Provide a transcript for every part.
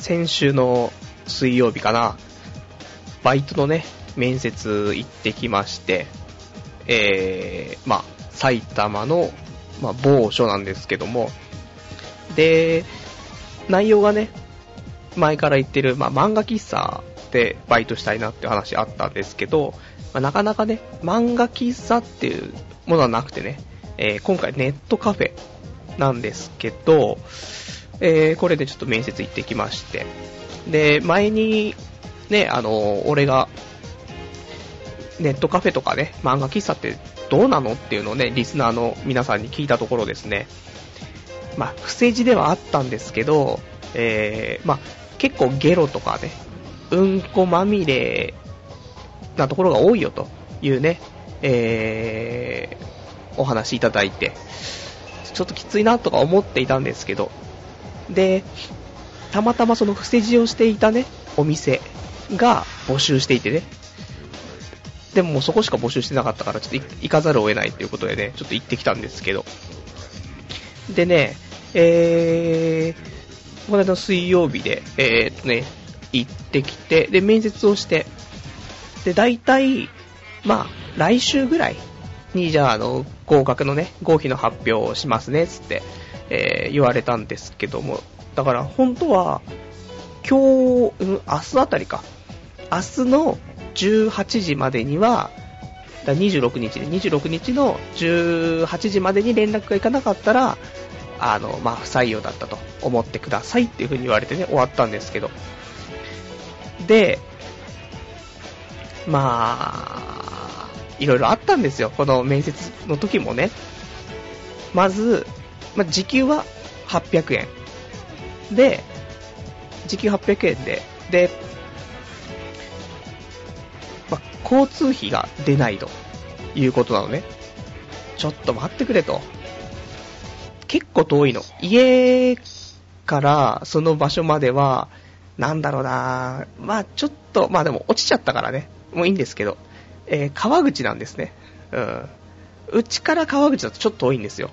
先週の水曜日かな、バイトのね、面接行ってきまして、えー、まあ、埼玉の、まあ、某所なんですけども、で、内容がね、前から言ってる、まあ、漫画喫茶でバイトしたいなって話あったんですけど、まあ、なかなかね、漫画喫茶っていうものはなくてね、えー、今回ネットカフェなんですけど、えー、これでちょっと面接行ってきまして、で、前に、ね、あの、俺が、ネットカフェとかね、漫画喫茶ってどうなのっていうのをね、リスナーの皆さんに聞いたところですね、まあ、不正字ではあったんですけど、えー、まあ、結構ゲロとかね、うんこまみれなところが多いよというね、えー、お話いただいて、ちょっときついなとか思っていたんですけど、で、たまたまその伏せ字をしていたね、お店が募集していてね、でももうそこしか募集してなかったから、ちょっと行かざるを得ないということでね、ちょっと行ってきたんですけど、でね、えー、この間の水曜日で、えー、っとね、行ってきて、で、面接をして、で、大体、まあ、来週ぐらいに、じゃあ、あの、合格のね、合否の発表をしますね、つって、えー、言われたんですけども、だから、本当は、今日、うん、明日あたりか、明日の18時までには、だ26日で、26日の18時までに連絡がいかなかったら、あの、まあ、不採用だったと思ってくださいっていう風に言われてね、終わったんですけど。で、まあ、いろいろあったんですよ。この面接の時もね。まず、まあ、時給は800円。で、時給800円で、で、まあ、交通費が出ないということなのね。ちょっと待ってくれと。結構遠いの。家からその場所までは、なんだろうなまあちょっと、まあでも落ちちゃったからね。もういいんですけど、えー、川口なんですね。うん。うちから川口だとちょっと遠いんですよ。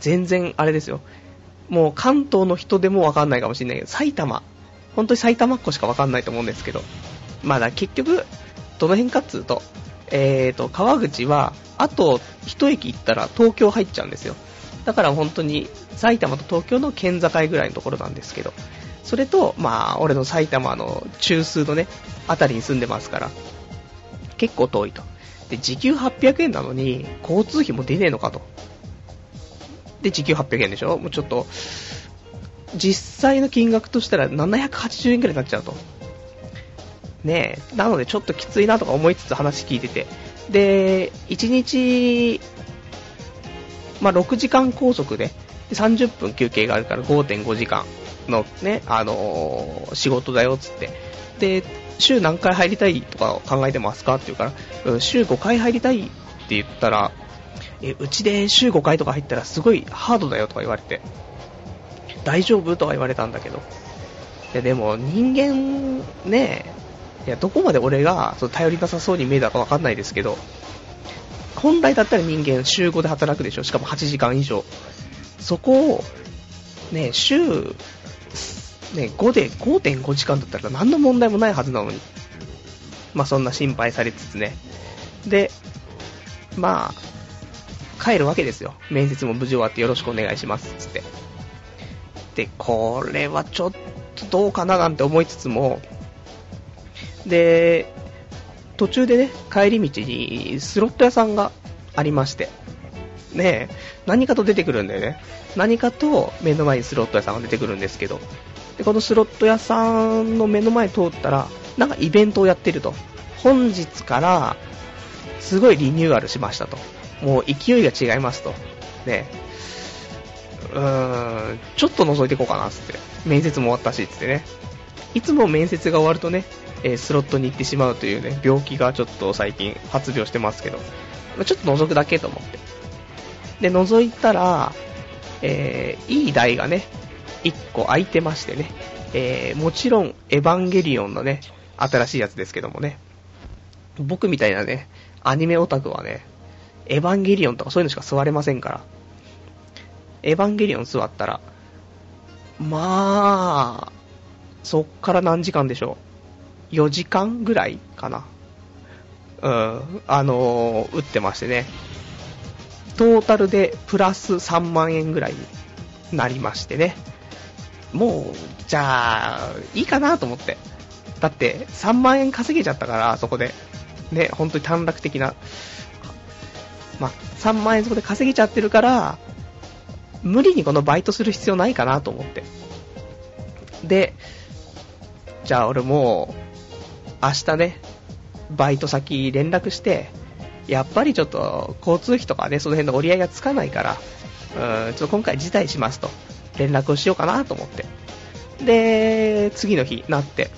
全然あれですよ。もう関東の人でもわかんないかもしれないけど、埼玉。本当に埼玉っ子しかわかんないと思うんですけど。まだ結局、どの辺かっつうと、えーと、川口は、あと一駅行ったら東京入っちゃうんですよ。だから本当に埼玉と東京の県境ぐらいのところなんですけど、それと、まあ、俺の埼玉の中枢のね、あたりに住んでますから、結構遠いと。で、時給800円なのに、交通費も出ねえのかと。で、時給800円でしょ？もうちょっと、実際の金額としたら780円くらいになっちゃうと。ねえ、なのでちょっときついなとか思いつつ話聞いてて。で、1日、まあ、6時間拘束で、30分休憩があるから5.5時間のね、あのー、仕事だよっつって。で、週何回入りたいとか考えてますか？って言うから、週5回入りたいって言ったら、え、うちで週5回とか入ったらすごいハードだよとか言われて、大丈夫とか言われたんだけど。いや、でも人間ね、いや、どこまで俺がその頼りなさそうに見えたかわかんないですけど、本来だったら人間週5で働くでしょしかも8時間以上。そこを、ね、週ね、5で5.5時間だったら何の問題もないはずなのに。まあそんな心配されつつね。で、まあ、帰るわけですよ。面接も無事終わってよろしくお願いします、つって。で、これはちょっとどうかななんて思いつつも、で、途中でね、帰り道にスロット屋さんがありまして、ね何かと出てくるんだよね。何かと目の前にスロット屋さんが出てくるんですけど、で、このスロット屋さんの目の前通ったら、なんかイベントをやってると。本日から、すごいリニューアルしましたと。もう勢いが違いますと。ね。うーん、ちょっと覗いていこうかな、つって。面接も終わったし、つってね。いつも面接が終わるとね、えー、スロットに行ってしまうというね、病気がちょっと最近発病してますけど、ちょっと覗くだけと思って。で、覗いたら、えー、いい台がね、1個空いてましてね、えー、もちろん、エヴァンゲリオンのね、新しいやつですけどもね、僕みたいなね、アニメオタクはね、エヴァンゲリオンとかそういうのしか座れませんから、エヴァンゲリオン座ったら、まあ、そっから何時間でしょう？4時間ぐらいかな。うん、あのー、打ってましてね。トータルでプラス3万円ぐらいになりましてね。もう、じゃあ、いいかなと思って。だって、3万円稼げちゃったから、そこで。ね、本当に短絡的な。まあ、3万円そこで稼げちゃってるから、無理にこのバイトする必要ないかなと思って。で、じゃあ俺もう、明日ね、バイト先連絡して、やっぱりちょっと交通費とかね、その辺の折り合いがつかないから、うん、ちょっと今回辞退しますと、連絡をしようかなと思って。で、次の日なって、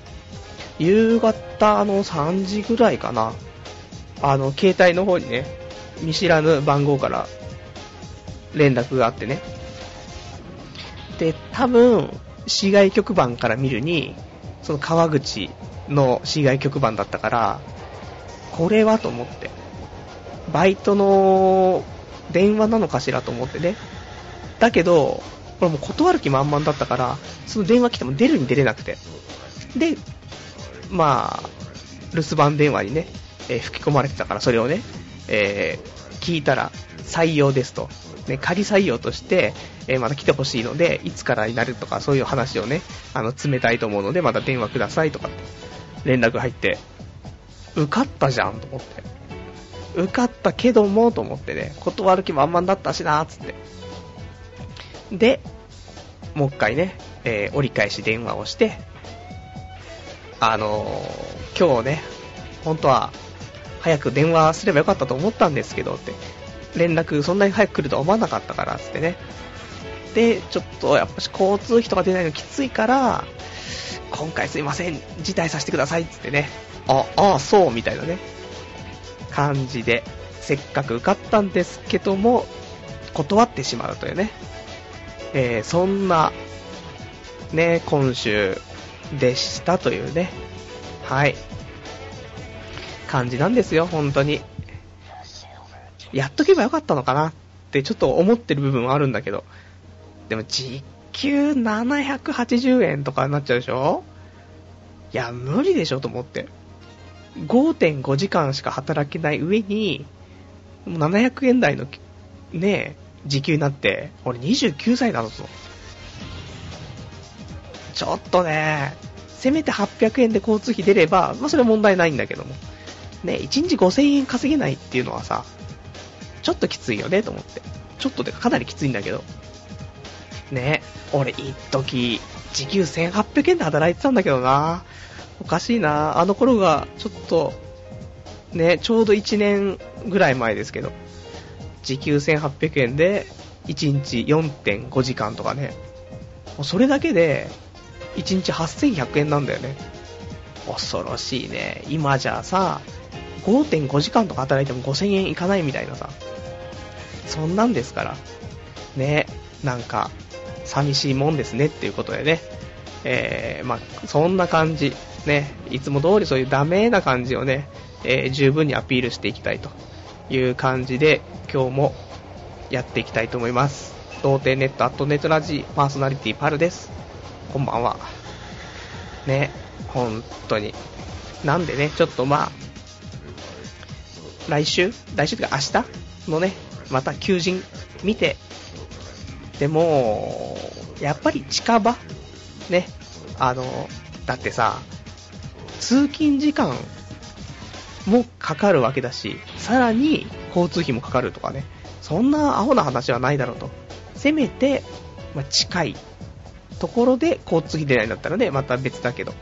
夕方の3時ぐらいかな、あの、携帯の方にね、見知らぬ番号から連絡があってね。で、多分、市外局番から見るに、その川口の市外局番だったから、これはと思って、バイトの電話なのかしらと思ってね。だけど、これもう断る気満々だったから、その電話来ても出るに出れなくて。で、まあ、留守番電話にね、えー、吹き込まれてたから、それをね、えー、聞いたら、採用ですと。ね、仮採用として、えー、また来てほしいので、いつからになるとか、そういう話をね、あの、冷たいと思うので、また電話くださいとか、連絡入って、受かったじゃんと思って。受かったけども、と思ってね、断る気満々だったしな、つって。で、もう一回ね、えー、折り返し電話をして、あのー、今日ね、本当は、早く電話すればよかったと思ったんですけどって、連絡そんなに早く来るとは思わなかったから、ってね。で、ちょっとやっぱし交通費とか出ないのきついから、今回すいません、辞退させてください、つってね。あ、ああ、そう、みたいなね。感じで、せっかく受かったんですけども、断ってしまうというね。えー、そんな、ね、今週でしたというね。はい。感じなんですよ、本当に。やっとけばよかったのかなってちょっと思ってる部分はあるんだけど。でも時給780円とかになっちゃうでしょ？いや、無理でしょと思って。5.5時間しか働けない上に、もう700円台の、ねえ、時給になって、俺29歳なのぞ。ちょっとね、せめて800円で交通費出れば、まあそれは問題ないんだけども。ね、1日5000円稼げないっていうのはさ、ちょっときついよねと思って。ちょっとでかなりきついんだけど。ね、俺一時、時給1800円で働いてたんだけどな。おかしいな。あの頃が、ちょっと、ね、ちょうど1年ぐらい前ですけど、時給1800円で、1日4.5時間とかね。もうそれだけで、1日8100円なんだよね。恐ろしいね。今じゃさ、5.5時間とか働いても5000円いかないみたいなさ。そんなんですから。ね、なんか、寂しいもんですねっていうことでね。えー、まあ、そんな感じ。ね、いつも通りそういうダメな感じをね、えー、十分にアピールしていきたいという感じで、今日もやっていきたいと思います。童貞ネットアットネットラジーパーソナリティパルです。こんばんは。ね、本当に。なんでね、ちょっとまあ、来週？来週というか明日？のね、また求人見て、でも、やっぱり近場？ね、あの、だってさ、通勤時間もかかるわけだし、さらに交通費もかかるとかね、そんなアホな話はないだろうと。せめて、まあ、近いところで交通費出ないんだったらね、また別だけど。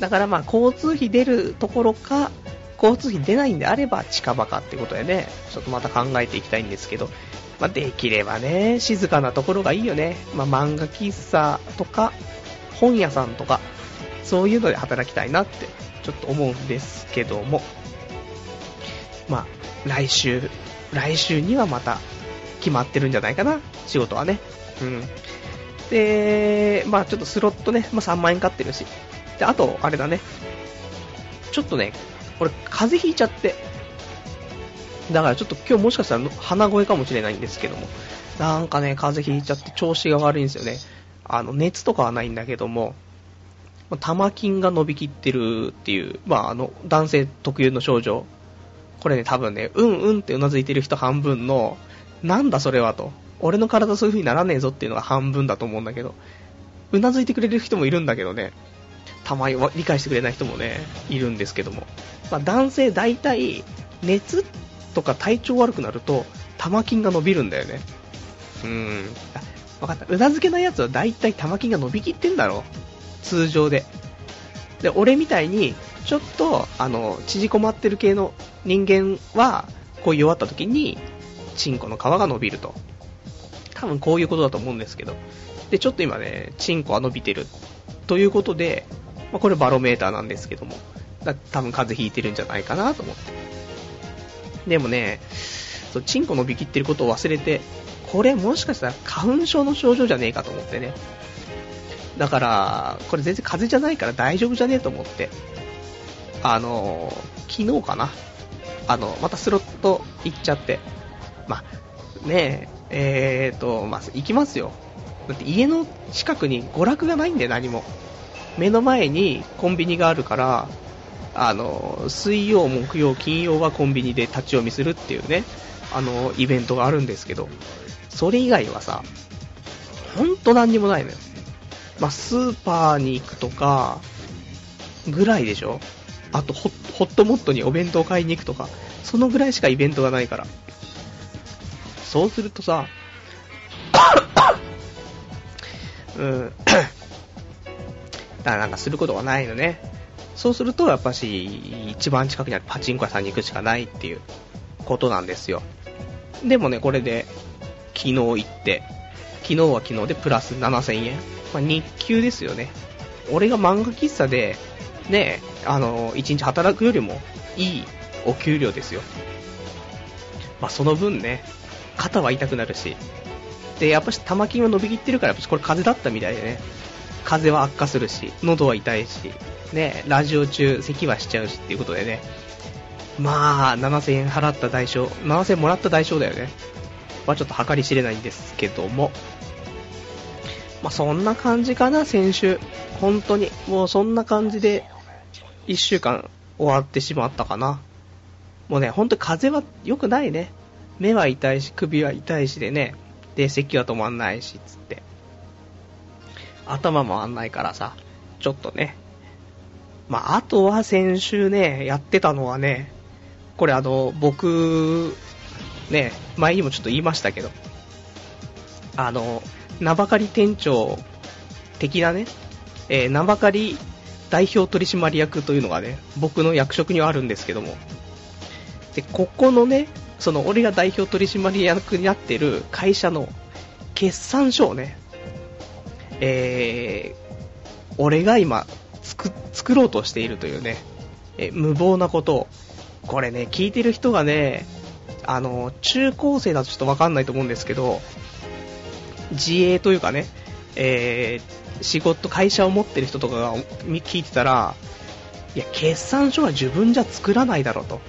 だからまあ、交通費出るところか、交通費出ないんであれば近場かってことでね、ちょっとまた考えていきたいんですけど、まあ、できればね、静かなところがいいよね。まあ、漫画喫茶とか、本屋さんとか、そういうので働きたいなってちょっと思うんですけども、まあ、来週、来週にはまた決まってるんじゃないかな、仕事はね。うん。で、まあちょっとスロットね、まあ3万円買ってるし。で、あと、あれだね。ちょっとね、俺、風邪ひいちゃって。だからちょっと今日もしかしたら鼻声かもしれないんですけども。なんかね、風邪ひいちゃって調子が悪いんですよね。あの、熱とかはないんだけども、玉筋が伸びきってるっていう、まあ、あの、男性特有の症状。これね、多分ね、うんうんってうなずいてる人半分の、なんだそれはと。俺の体そういう風にならねえぞっていうのが半分だと思うんだけど、うなずいてくれる人もいるんだけどね、たまに理解してくれない人もね、いるんですけども。まあ、男性大体、熱とか体調悪くなると、玉筋が伸びるんだよね。うーん。わかった。うなずけないやつは大体玉筋が伸びきってんだろ通常で。で、俺みたいに、ちょっと、あの、縮こまってる系の人間は、こう弱った時に、チンコの皮が伸びると。多分こういうことだと思うんですけど。で、ちょっと今ね、チンコは伸びてる。ということで、まあ、これバロメーターなんですけども。だ多分風邪ひいてるんじゃないかなと思って。でもね、そうチンコ伸びきってることを忘れて、これもしかしたら花粉症の症状じゃねえかと思ってね。だから、これ全然風邪じゃないから大丈夫じゃねえと思って。あの、昨日かな。あの、またスロット行っちゃって。まあ、ねえ、えーと、まあ、行きますよ。だって家の近くに娯楽がないんで何も。目の前にコンビニがあるから、あの、水曜、木曜、金曜はコンビニで立ち読みするっていうね、あの、イベントがあるんですけど、それ以外はさ、ほんと何にもないのよ。まあ、スーパーに行くとか、ぐらいでしょあとホ、ホットモットにお弁当買いに行くとか、そのぐらいしかイベントがないから。そうするとさ、うん、だからなんかすることがないのね。そうすると、やっぱし、一番近くにあるパチンコ屋さんに行くしかないっていうことなんですよ。でもね、これで、昨日行って、昨日は昨日でプラス7000円。まあ、日給ですよね。俺が漫画喫茶で、ね、あの、一日働くよりもいいお給料ですよ。まあ、その分ね、肩は痛くなるし、で、やっぱし玉金は伸びきってるから、やっぱこれ風邪だったみたいでね、風邪は悪化するし、喉は痛いし、ね、ラジオ中咳はしちゃうしっていうことでね、まあ、7000円払った代償、7000円もらった代償だよね。まあちょっと計り知れないんですけども、まあそんな感じかな、先週。本当に。もうそんな感じで、1週間終わってしまったかな。もうね、ほんと風邪は良くないね。目は痛いし、首は痛いしでね。で、咳は止まんないし、つって。頭回んないからさ、ちょっとね、まあ、あとは先週ね、やってたのはね、これあの、僕、ね、前にもちょっと言いましたけど、あの、名ばかり店長的なね、えー、名ばかり代表取締役というのがね、僕の役職にはあるんですけども、で、ここのね、その俺が代表取締役になってる会社の決算書をね、えー、俺が今作、作ろうとしているというね、え無謀なことを、これね、聞いてる人がね、あの、中高生だとちょっとわかんないと思うんですけど、自営というかね、えー、仕事、会社を持ってる人とかが聞いてたら、いや、決算書は自分じゃ作らないだろうと。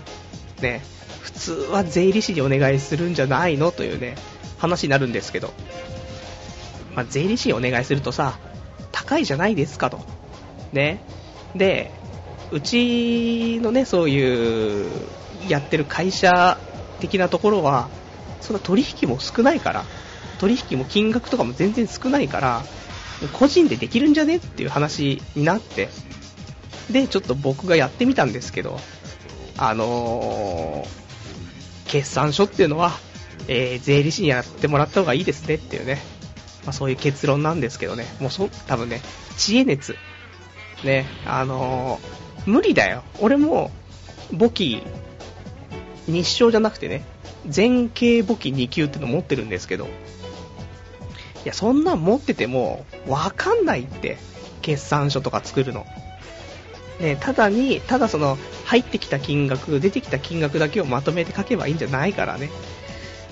ね、普通は税理士にお願いするんじゃないの？というね、話になるんですけど、まあ、税理士にお願いするとさ、高いじゃないですかと。ね。で、うちのね、そういう、やってる会社的なところは、そんな取引も少ないから、取引も金額とかも全然少ないから、個人でできるんじゃねっていう話になって、で、ちょっと僕がやってみたんですけど、あのー、決算書っていうのは、えー、税理士にやってもらった方がいいですねっていうね、まあ、そういう結論なんですけどね、もうそ、多分ね、知恵熱、ね、あのー、無理だよ。俺も、簿記、日照じゃなくてね、全景簿記2級っての持ってるんですけど、いや、そんなん持ってても、わかんないって、決算書とか作るの。ね、ただに、ただその、入ってきた金額、出てきた金額だけをまとめて書けばいいんじゃないからね。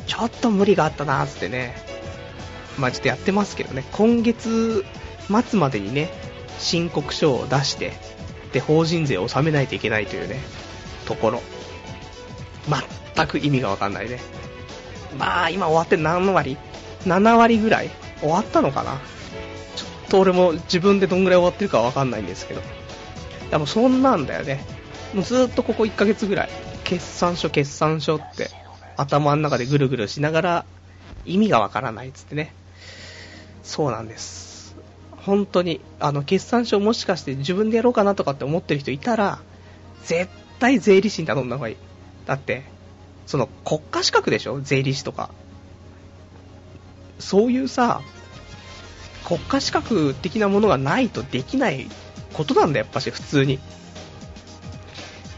ちょっと無理があったなーってね、まあちょっとやってますけどね、今月末までにね、申告書を出して、で、法人税を納めないといけないというね、ところ。全く意味がわかんないね。まあ、今終わって何割 ?7 割ぐらい？終わったのかな？ちょっと俺も自分でどんぐらい終わってるかわかんないんですけど。でもそんなんだよね。もうずっとここ1ヶ月ぐらい、決算書決算書って頭の中でぐるぐるしながら意味がわからないっつってね。そうなんです。本当に、あの、決算書もしかして自分でやろうかなとかって思ってる人いたら、絶対税理士に頼んだ方がいい。だって、その国家資格でしょ？税理士とか。そういうさ、国家資格的なものがないとできないことなんだ、やっぱし、普通に。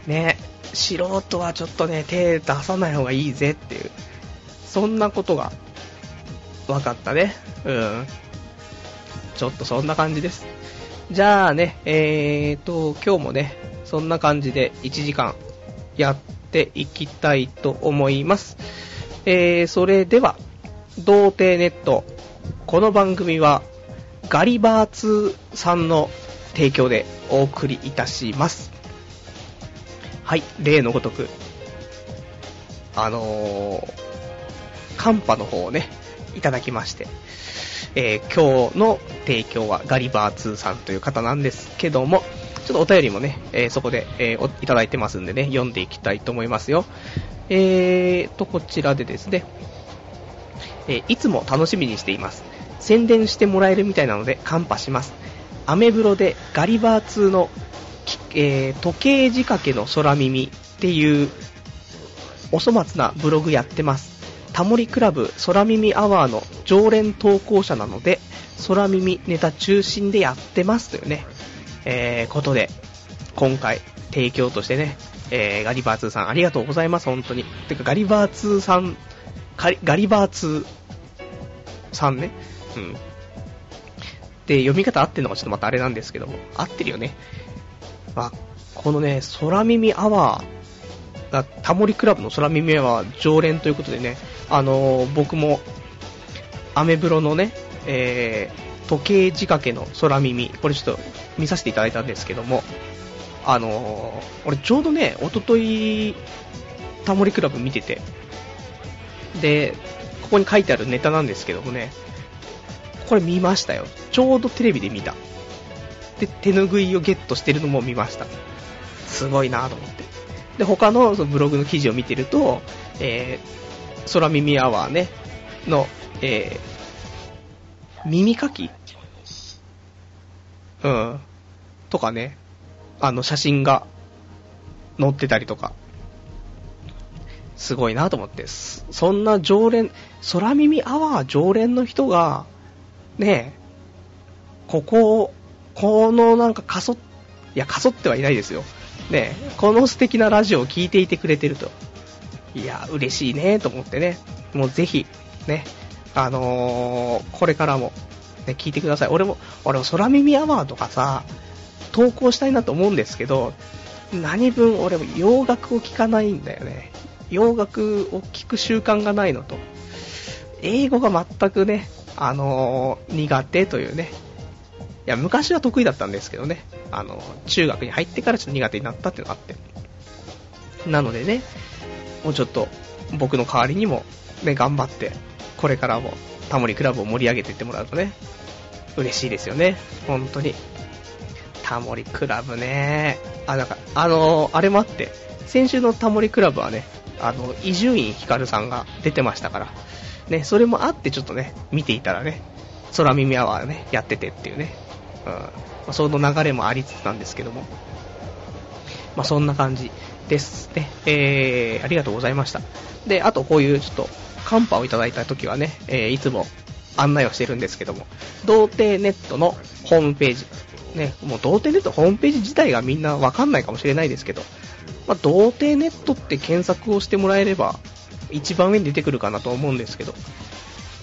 ね、素人はちょっとね、手出さない方がいいぜっていう、そんなことが分かったね。うん。ちょっとそんな感じです。じゃあね、えーと、今日もね、そんな感じで1時間やっていきたいと思います。えー、それでは、童貞ネット。この番組は、ガリバーツさんの提供でお送りいたします。はい、例のごとく、あのー、カンパの方をね、いただきまして、えー、今日の提供はガリバー2さんという方なんですけども、ちょっとお便りもね、えー、そこで、えー、いただいてますんでね、読んでいきたいと思いますよ。えーと、こちらでですね、えー、いつも楽しみにしています。宣伝してもらえるみたいなので、カンパします。アメブロでガリバー2の、えー、時計仕掛けの空耳っていう、お粗末なブログやってます。タモリクラブ空耳アワーの常連投稿者なので、空耳ネタ中心でやってますというね、えー、ことで、今回提供としてね、えー、ガリバー2さんありがとうございます、本当に。てか、ガリバー2さん、ガリバー2さんね、うん。で、読み方合ってるのかちょっとまたあれなんですけども、合ってるよね。まあ、このね、空耳アワー、タモリクラブの空耳は常連ということでね、あのー、僕も、アメブロのね、えー、時計仕掛けの空耳、これちょっと見させていただいたんですけども、あのー、俺ちょうどね、おととい、タモリクラブ見てて、で、ここに書いてあるネタなんですけどもね、これ見ましたよ。ちょうどテレビで見た。で、手拭いをゲットしてるのも見ました。すごいなと思って。で、他のそのブログの記事を見てると、えー、空耳アワーね、の、えー、耳かき？うん。とかね、あの写真が載ってたりとか、すごいなと思って、そんな常連、空耳アワー常連の人が、ねここを、このなんかかそ、いや、かそってはいないですよ。ね、この素敵なラジオを聴いていてくれてると。いや、嬉しいね、と思ってね。もうぜひ、ね、あのー、これからも、ね、聞いてください。俺も、俺も空耳アワーとかさ、投稿したいなと思うんですけど、何分俺も洋楽を聴かないんだよね。洋楽を聴く習慣がないのと、英語が全くね、あのー、苦手というね、や、昔は得意だったんですけどね、あの、中学に入ってからちょっと苦手になったっていうのがあって。なのでね、もうちょっと僕の代わりにもね、頑張って、これからもタモリクラブを盛り上げていってもらうとね、嬉しいですよね、本当に。タモリクラブね、あ、なんか、あの、あれもあって、先週のタモリクラブはね、あの、伊集院光さんが出てましたから、ね、それもあってちょっとね、見ていたらね、空耳アワーね、やっててっていうね、うん、ま、その流れもありつつなんですけども、まあ、そんな感じですね。えー、ありがとうございました。で、あとこういうちょっと、カンパをいただいた時はね、えー、いつも案内をしてるんですけども、童貞ネットのホームページ、ね、もう童貞ネットホームページ自体がみんなわかんないかもしれないですけど、まあ、童貞ネットって検索をしてもらえれば、一番上に出てくるかなと思うんですけど、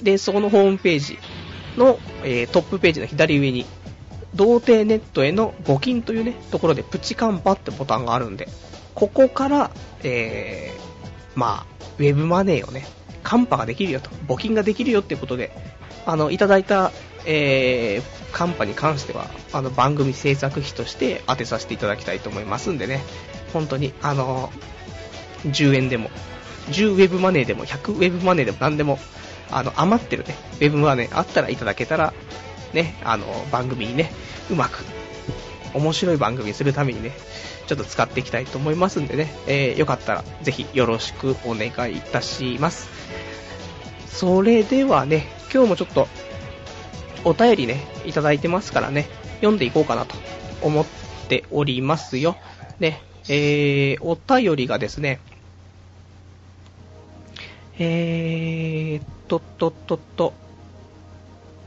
で、そこのホームページの、えー、トップページの左上に、童貞ネットへの募金というね、ところでプチカンパってボタンがあるんで、ここから、えー、まあ、ウェブマネーをね、カンパができるよと、募金ができるよっていうことで、あの、いただいた、えー、カンパに関しては、あの、番組制作費として当てさせていただきたいと思いますんでね、本当に、あの、10円でも、10ウェブマネーでも、100ウェブマネーでも何でも、あの、余ってるね、ウェブマネーあったらいただけたらね、あの、番組にね、うまく、面白い番組にするためにね、ちょっと使っていきたいと思いますんでね、えー、よかったらぜひよろしくお願いいたします。それではね、今日もちょっとお便りね、いただいてますからね、読んでいこうかなと思っておりますよ。ね、えー、お便りがですね、えーっとっ、と、と、と、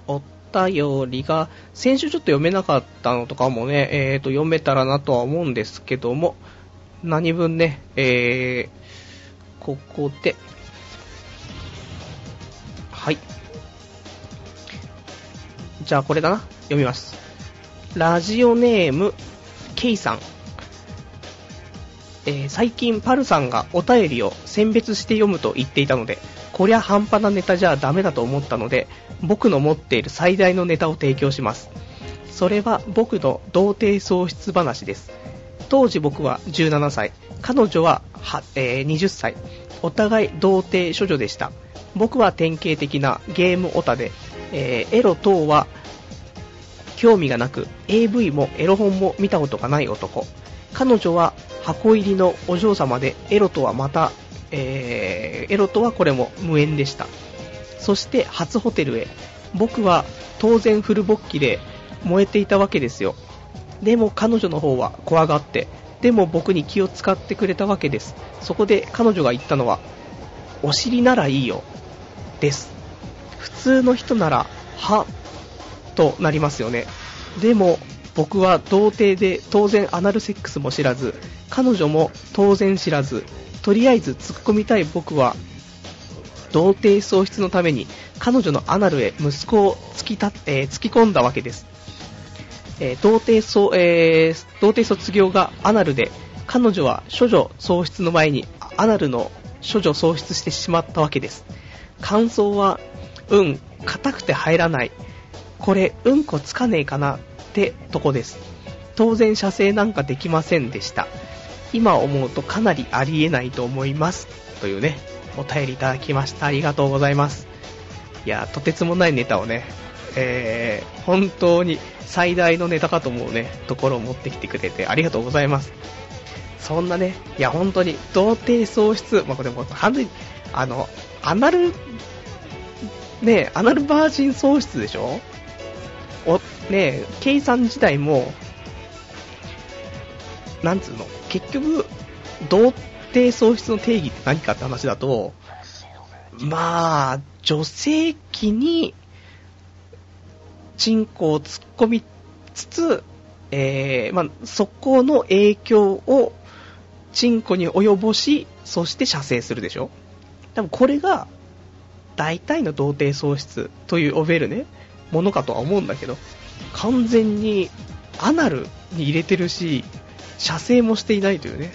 お便りが、先週ちょっと読めなかったのとかもね、えーと、読めたらなとは思うんですけども、何分ね、えー、ここで、はい。じゃあこれだな。読みます。ラジオネーム、ケイさん。えー、最近パルさんがお便りを選別して読むと言っていたので、こりゃ半端なネタじゃダメだと思ったので、僕の持っている最大のネタを提供します。それは僕の童貞喪失話です。当時僕は17歳、彼女はは、えー、20歳。お互い童貞処女でした。僕は典型的なゲームオタで、えー、エロ等は興味がなく、AV もエロ本も見たことがない男。彼女は箱入りのお嬢様で、エロとはまた、えー、エロとはこれも無縁でした。そして初ホテルへ。僕は当然フル勃起で燃えていたわけですよ。でも彼女の方は怖がって、でも僕に気を使ってくれたわけです。そこで彼女が言ったのは、お尻ならいいよ。です。普通の人なら、は、となりますよね。でも、僕は童貞で当然アナルセックスも知らず、彼女も当然知らず、とりあえず突っ込みたい僕は、童貞喪失のために彼女のアナルへ息子を突きた、えー、突き込んだわけです。えー、童貞そ、えー、童貞卒業がアナルで、彼女は処女喪失の前にアナルの処女喪失してしまったわけです。感想は、うん、硬くて入らない。これ、うんこつかねえかなってとこです。当然射精なんかできませんでした。今思うとかなりありえないと思います。というね、お便りいただきました。ありがとうございます。いや、とてつもないネタをね、えー、本当に最大のネタかと思うね、ところを持ってきてくれてありがとうございます。そんなね、いや本当に、童貞喪失、まあ、これも完全に、あの、アナル、ねアナルバージン喪失でしょ？お、ね計算自体も、なんつうの、結局、童貞喪失の定義って何かって話だと、まあ、女性器に、チンコを突っ込みつつ、えー、まあ、そこの影響を、チンコに及ぼし、そして射精するでしょ？多分これが、大体の童貞喪失という呼べるね、ものかとは思うんだけど、完全にアナルに入れてるし、射精もしていないというね、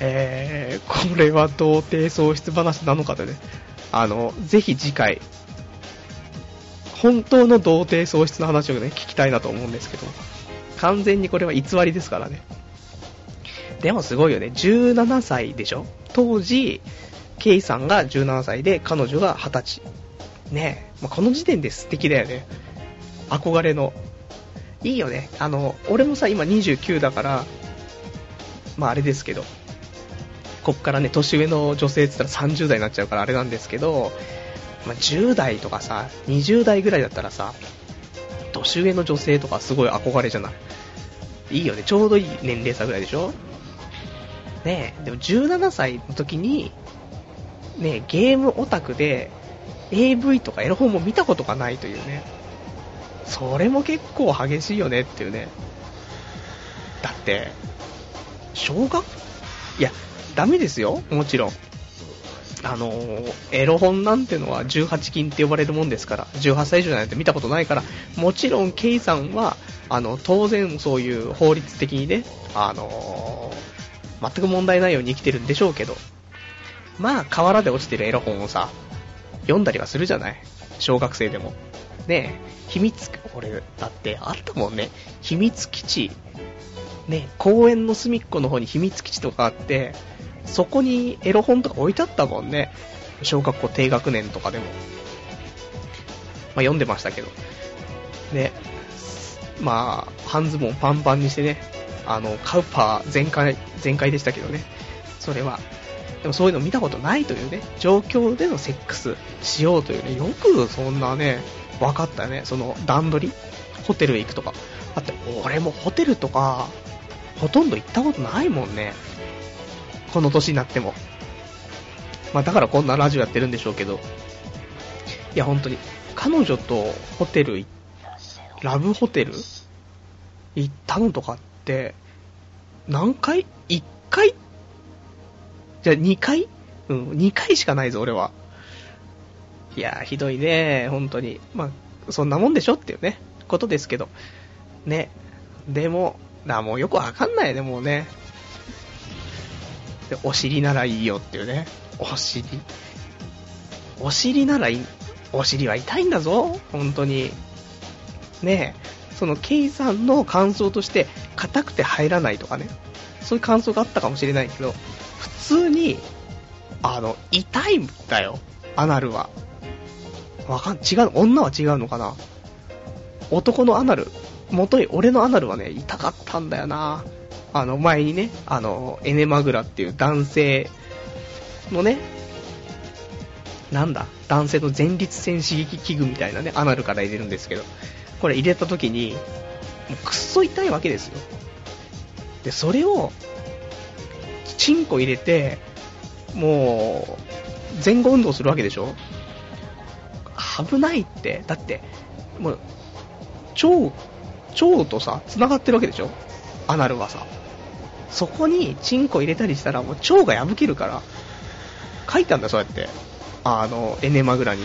えー、これは童貞喪失話なのかとね、あの、ぜひ次回、本当の童貞喪失の話をね、聞きたいなと思うんですけど、完全にこれは偽りですからね。でもすごいよね、17歳でしょ？当時、ケイさんが17歳で、彼女が20歳。ねえ、まあ、この時点で素敵だよね。憧れの。いいよね。あの、俺もさ、今29だから、まああれですけど、こっからね、年上の女性って言ったら30代になっちゃうからあれなんですけど、まあ、10代とかさ、20代ぐらいだったらさ、年上の女性とかすごい憧れじゃない？いいよね。ちょうどいい年齢差ぐらいでしょ？ねえ、でも17歳の時に、ねゲームオタクで AV とかエロ本も見たことがないというね。それも結構激しいよねっていうね。だって、小学いや、ダメですよ、もちろん。あのエロ本なんてのは18禁って呼ばれるもんですから、18歳以上じゃないと見たことないから、もちろん、ケイさんは、あの、当然そういう法律的にね、あの全く問題ないように生きてるんでしょうけど、まあ、河原で落ちてるエロ本をさ、読んだりはするじゃない？小学生でも。ねえ、秘密、俺、だってあったもんね。秘密基地。ね公園の隅っこの方に秘密基地とかあって、そこにエロ本とか置いてあったもんね。小学校低学年とかでも。まあ、読んでましたけど。ね、まあ、半ズボンパンパンにしてね、あの、カウパー全開、全開でしたけどね、それは。でもそういうの見たことないというね、状況でのセックスしようというね、よくそんなね、分かったね、その段取り、ホテル行くとか。だって、俺もホテルとか、ほとんど行ったことないもんね。この年になっても。まあだからこんなラジオやってるんでしょうけど。いや本当に、彼女とホテル、ラブホテル？行ったのとかって、何回 ?1 回？じゃあ2回？うん、2回しかないぞ、俺は。いやひどいね、本当に。まあ、そんなもんでしょっていうね、ことですけど。ね。でも、な、もうよくわかんないね、もうね。で、お尻ならいいよっていうね。お尻。お尻ならいい、お尻は痛いんだぞ、本当に。ねえ、その、ケイさんの感想として、硬くて入らないとかね。そういう感想があったかもしれないけど、普通に、あの、痛いんだよ、アナルは。わかん、違う、女は違うのかな男のアナル、もとい俺のアナルはね、痛かったんだよな。あの、前にね、あの、エネマグラっていう男性のね、なんだ、男性の前立腺刺激器具みたいなね、アナルから入れるんですけど、これ入れた時に、もうくっそ痛いわけですよ。で、それを、チンコ入れて、もう、前後運動するわけでしょ危ないって、だって、もう、腸腸とさ、繋がってるわけでしょ？アナルはさ。そこにチンコ入れたりしたらもう腸が破けるから、書いてあるんだ、そうやって。あの、エネマグラに。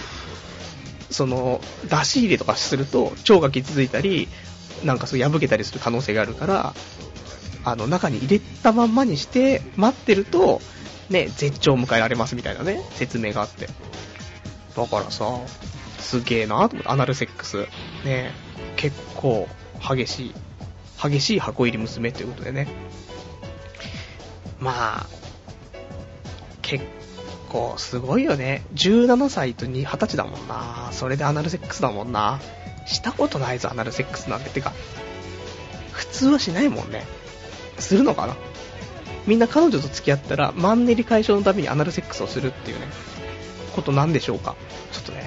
その、出し入れとかすると、腸が傷ついたり、なんかそう破けたりする可能性があるから、あの、中に入れたまんまにして、待ってると、ね、絶頂を迎えられますみたいなね、説明があって。だからさ、すげえなと思って、アナルセックス。ね、結構、激しい、激しい箱入り娘ということでね。まあ、結構すごいよね。17歳と20歳だもんな。それでアナルセックスだもんな。したことないぞ、アナルセックスなんて。てか、普通はしないもんね。するのかなみんな彼女と付き合ったら、マンネリ解消のためにアナルセックスをするっていうね、ことなんでしょうか。ちょっとね、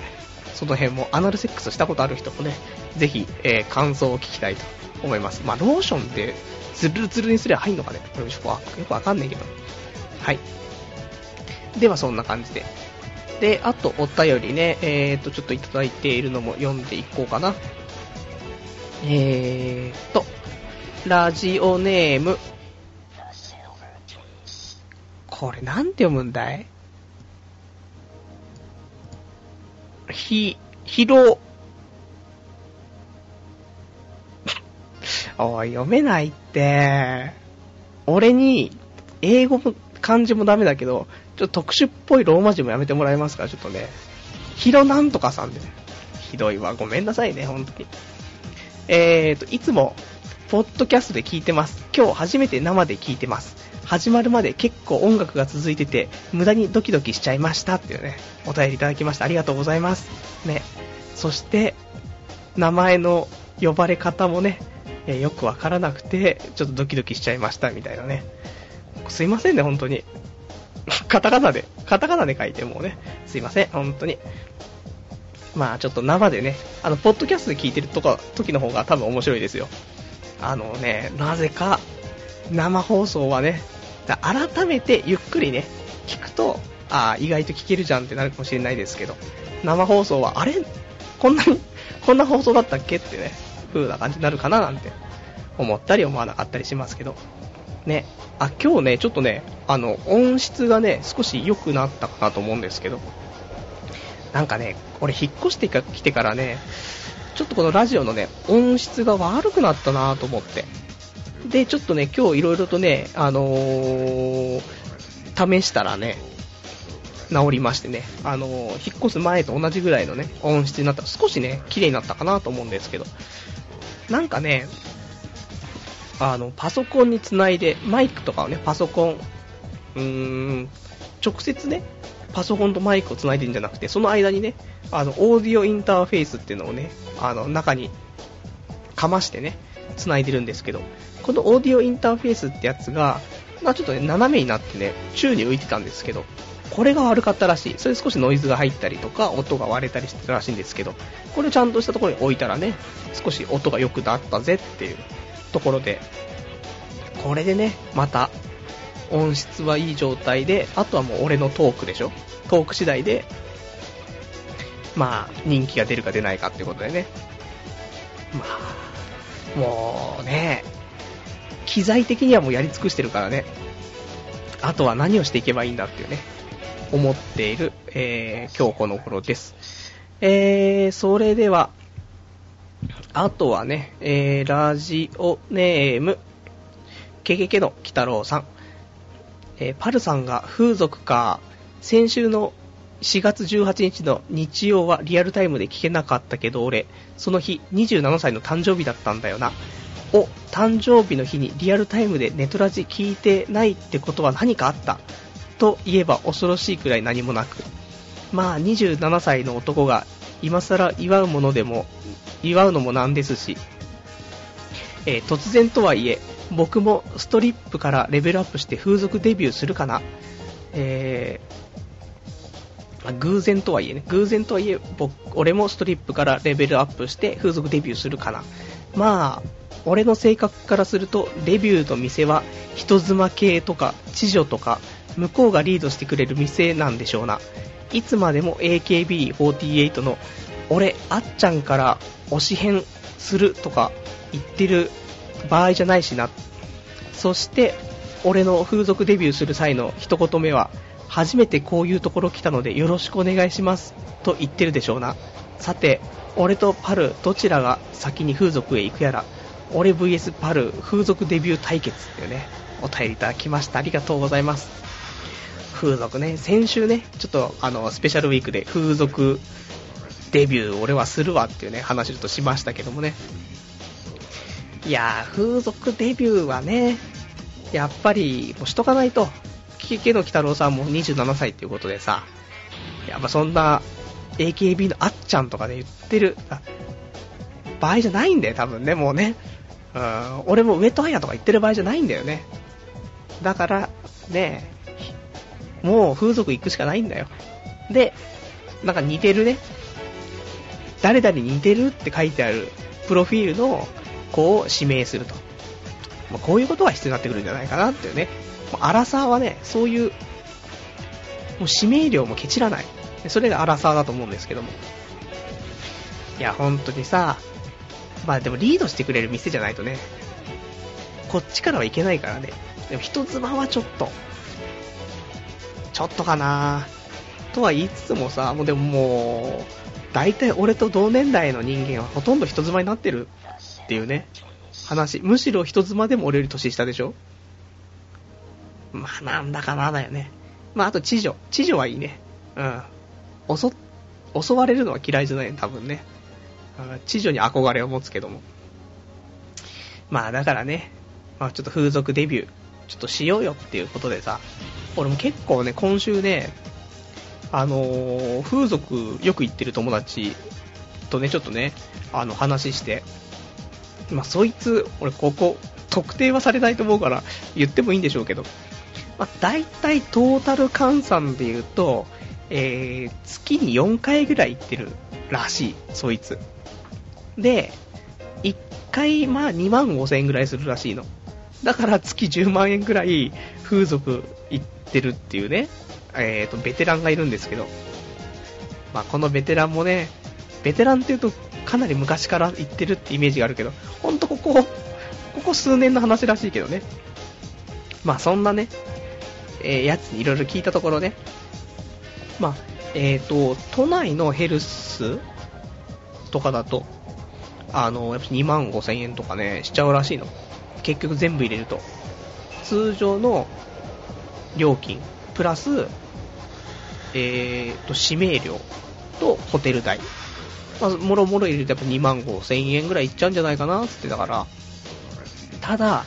その辺もアナルセックスしたことある人もね、ぜひ、えー、感想を聞きたいと思います。まあ、ローションでズルズルにすれば入んのかね？これよくわかんないけど。はい。では、そんな感じで。で、あと、お便りね、えーと、ちょっといただいているのも読んでいこうかな。えーと、ラジオネーム。これなんて読むんだい？ひ、ひろ、おい、読めないって。俺に、英語も漢字もダメだけど、ちょっと特殊っぽいローマ字もやめてもらえますか？ちょっとね。ヒロなんとかさんで。ひどいわ。ごめんなさいね、本当に。えーと、いつも、ポッドキャストで聞いてます。今日初めて生で聞いてます。始まるまで結構音楽が続いてて、無駄にドキドキしちゃいましたっていうね、お便りいただきました。ありがとうございます。ね。そして、名前の呼ばれ方もね、えよくわからなくて、ちょっとドキドキしちゃいましたみたいなね。すいませんね、本当に。カタカナで、カタカナで書いてもうね、すいません、本当に。まあちょっと生でね、あの、ポッドキャストで聞いてるとか、時の方が多分面白いですよ。あのね、なぜか、生放送はね、改めてゆっくりね、聞くと、ああ、意外と聞けるじゃんってなるかもしれないですけど、生放送は、あれ？こんなに、こんな放送だったっけ？ってね、風な感じになるかななんて思ったり思わなかったりしますけど。ね。あ、今日ね、ちょっとね、あの、音質がね、少し良くなったかなと思うんですけど、なんかね、俺引っ越してきてからね、ちょっとこのラジオのね、音質が悪くなったなと思って。で、ちょっとね、今日いろいろとね、あのー、試したらね、治りましてね、あのー、引っ越す前と同じぐらいのね、音質になった。少しね、綺麗になったかなと思うんですけど、なんかね、あの、パソコンにつないで、マイクとかをね、パソコン、うーん、直接ね、パソコンとマイクをつないでるんじゃなくて、その間にね、あの、オーディオインターフェースっていうのをね、あの、中にかましてね、繋いでるんですけど、このオーディオインターフェースってやつが、まあちょっとね、斜めになってね、宙に浮いてたんですけど、これが悪かったらしい。それ少しノイズが入ったりとか、音が割れたりしてたらしいんですけど、これをちゃんとしたところに置いたらね、少し音が良くなったぜっていうところで、これでね、また、音質はいい状態で、あとはもう俺のトークでしょ？トーク次第で、まあ、人気が出るか出ないかってことでね。まあ、もうね、機材的にはもうやり尽くしてるからね。あとは何をしていけばいいんだっていうね、思っている、えー、今日この頃です。えー、それでは、あとはね、えー、ラジオネーム、ケケケの鬼太郎さん。えー、パルさんが風俗か、先週の4月18日の日曜はリアルタイムで聞けなかったけど俺、その日27歳の誕生日だったんだよな。お、誕生日の日にリアルタイムでネトラジ聞いてないってことは何かあった？と言えば恐ろしいくらい何もなく。まあ27歳の男が今更祝うものでも、祝うのもなんですし、えー、突然とはいえ、僕もストリップからレベルアップして風俗デビューするかな。えー、偶然とはいえね、偶然とはいえ、僕、俺もストリップからレベルアップして風俗デビューするかな。まあ、俺の性格からすると、レビューの店は人妻系とか、知女とか、向こうがリードしてくれる店なんでしょうな。いつまでも AKB48 の、俺、あっちゃんから推し変するとか言ってる場合じゃないしな。そして、俺の風俗デビューする際の一言目は、初めてこういうところ来たのでよろしくお願いします。と言ってるでしょうな。さて、俺とパル、どちらが先に風俗へ行くやら、俺 VS パル、風俗デビュー対決っていうね、お便りいただきました。ありがとうございます。風俗ね、先週ね、ちょっとあの、スペシャルウィークで風俗デビュー俺はするわっていうね、話ちょっとしましたけどもね。いやー、風俗デビューはね、やっぱり、もうしとかないと、キケの鬼太郎さんも27歳っていうことでさ、やっぱそんな、AKB のあっちゃんとかで言ってる、場合じゃないんだよ、多分ね、もうね。うん、俺も上戸彩とか言ってる場合じゃないんだよね。だから、ね、もう風俗行くしかないんだよ。で、なんか似てるね、誰々に似てるって書いてあるプロフィールの子を指名すると。まあ、こういうことが必要になってくるんじゃないかなっていうね。もうアラサーはね、そういう、もう指名料もケチらない。それがアラサーだと思うんですけども。いや、本当にさ、まあでもリードしてくれる店じゃないとね、こっちからはいけないからね。でも人妻はちょっと、ちょっとかなとは言いつつもさ、もうでももう、大体俺と同年代の人間はほとんど人妻になってるっていうね、話。むしろ人妻でも俺より年下でしょまあ、なんだかなだよね。まあ、あと、知女。知女はいいね。うん。襲、襲われるのは嫌いじゃない多分ね。知女に憧れを持つけども。まあ、だからね、まあ、ちょっと風俗デビュー、ちょっとしようよっていうことでさ、俺も結構ね、今週ね、あのー、風俗よく行ってる友達とね、ちょっとね、あの、話して、まあ、そいつ、俺ここ、特定はされないと思うから言ってもいいんでしょうけど、まあ、大体トータル換算で言うと、えー、月に4回ぐらい行ってるらしい、そいつ。で、1回、まあ2万5千円ぐらいするらしいの。だから月10万円ぐらい風俗行ってるっていうね、えーと、ベテランがいるんですけど、まあこのベテランもね、ベテランって言うとかなり昔から行ってるってイメージがあるけど、ほんとここ、ここ数年の話らしいけどね。まあそんなね、えー、やつにいろいろ聞いたところね、まあ、えっ、ー、と、都内のヘルスとかだと、あの、やっぱ2万5千円とかね、しちゃうらしいの。結局全部入れると。通常の料金、プラス、えーと、指名料とホテル代まあ、もろもろ入れてやっぱ2万5千円ぐらいいっちゃうんじゃないかなってだから、ただ、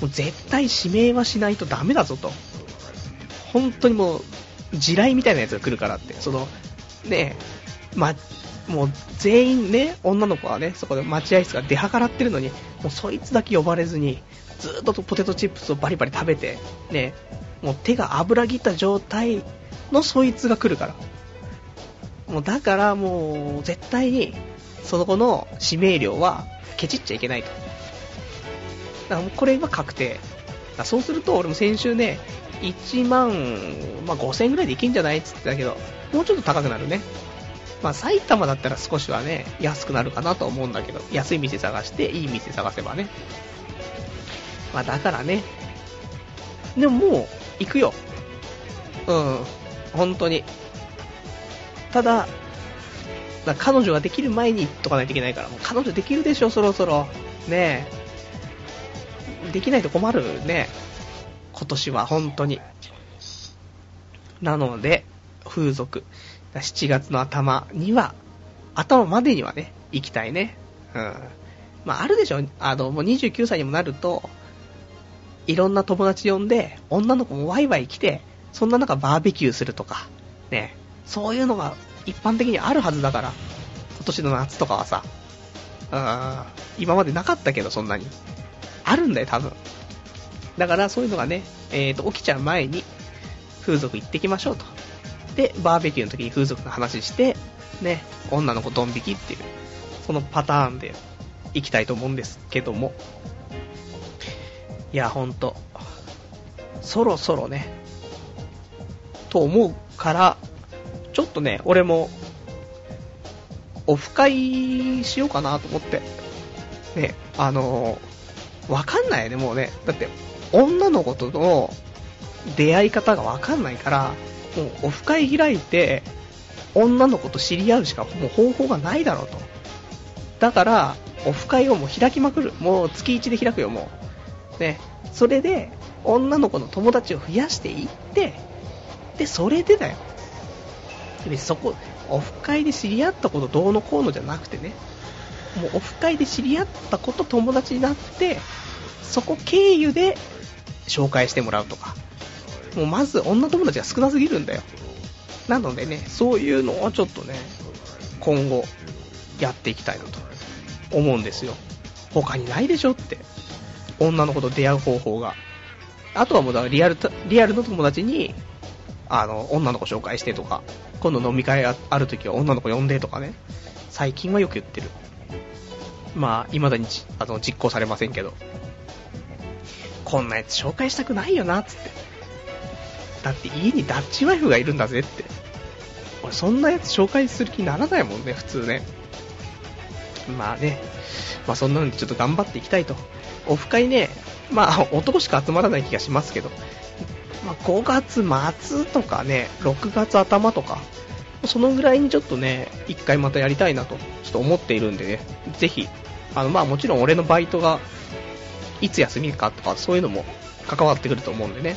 もう絶対指名はしないとダメだぞと。本当にもう、地雷みたいなやつが来るからって。その、ねえま、もう全員ね、女の子はね、そこで待合室が出計らってるのに、もうそいつだけ呼ばれずに、ずっとポテトチップスをバリバリ食べて、ね、もう手が油ぎった状態のそいつが来るから。もうだからもう絶対にその子の指名料はケチっちゃいけないと。だからもうこれは確定。そうすると俺も先週ね、1万、まあ、5000円ぐらいでいけんじゃないって言ってたけど、もうちょっと高くなるね。まあ、埼玉だったら少しはね、安くなるかなと思うんだけど、安い店探して、いい店探せばね。まあ、だからね。でももう、行くよ。うん。本当に。ただ、だ彼女ができる前に言っとかないといけないから、もう彼女できるでしょ、そろそろ。ねえ。できないと困るね。今年は本当に。なので、風俗。7月の頭には、頭までにはね、行きたいね。うん。まあ、あるでしょ。あの、もう29歳にもなると、いろんな友達呼んで、女の子もワイワイ来て、そんな中バーベキューするとか、ね。そういうのが一般的にあるはずだから、今年の夏とかはさ、うん、今までなかったけど、そんなに。あるんだよ、多分。だから、そういうのがね、えーと、起きちゃう前に、風俗行ってきましょうと。で、バーベキューの時に風俗の話して、ね、女の子ドン引きっていう、そのパターンで行きたいと思うんですけども。いや、ほんと、そろそろね、と思うから、ちょっとね、俺も、オフ会しようかなと思って。ね、あのー、わかんないよね、もうね。だって、女の子との出会い方がわかんないから、もうオフ会開いて、女の子と知り合うしかもう方法がないだろうと。だから、オフ会をもう開きまくる。もう月1で開くよ、もう。ね。それで、女の子の友達を増やしていって、で、それでだよ。で、そこ、オフ会で知り合ったことどうのこうのじゃなくてね、もうオフ会で知り合ったこと友達になって、そこ経由で紹介してもらうとか、もうまず女友達が少なすぎるんだよ。なのでね、そういうのをちょっとね、今後やっていきたいなと思うんですよ。他にないでしょって。女の子と出会う方法が。あとはもうだからリアル、リアルの友達に、あの、女の子紹介してとか、今度飲み会ある時は女の子呼んでとかね、最近はよく言ってる。まあ、未だにあの実行されませんけど。こんなやつ紹介したくないよな、つって。だって家にダッチワイフがいるんだぜって。俺そんなやつ紹介する気にならないもんね、普通ね。まあね、まあそんなのでちょっと頑張っていきたいと。オフ会ね、まあ男しか集まらない気がしますけど、まあ5月末とかね、6月頭とか、そのぐらいにちょっとね、一回またやりたいなと、ちょっと思っているんでね、ぜひ、あのまあもちろん俺のバイトがいつ休みかとかそういうのも関わってくると思うんでね、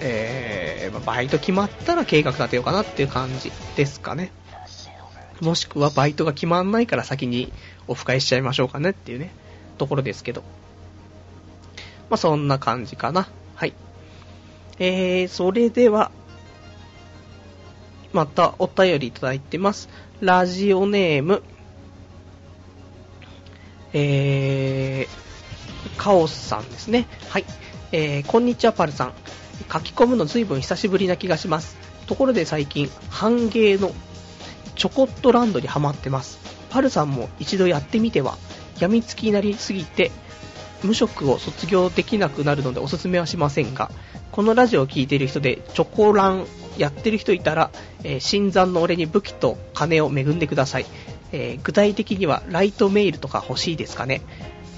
えー、バイト決まったら計画立てようかなっていう感じですかね。もしくはバイトが決まんないから先にオフ会しちゃいましょうかねっていうね、ところですけど。まあ、そんな感じかな。はい。えー、それでは、またお便りいただいてます。ラジオネーム、えー、カオスさんですね。はい。えー、こんにちは、パルさん。書き込むの随分久しぶりな気がします。ところで最近、半芸のチョコットランドにハマってます。パルさんも一度やってみては、病みつきになりすぎて、無職を卒業できなくなるのでおすすめはしませんが、このラジオを聴いている人でチョコランやってる人いたら、えー、新参の俺に武器と金を恵んでください。えー、具体的にはライトメールとか欲しいですかね。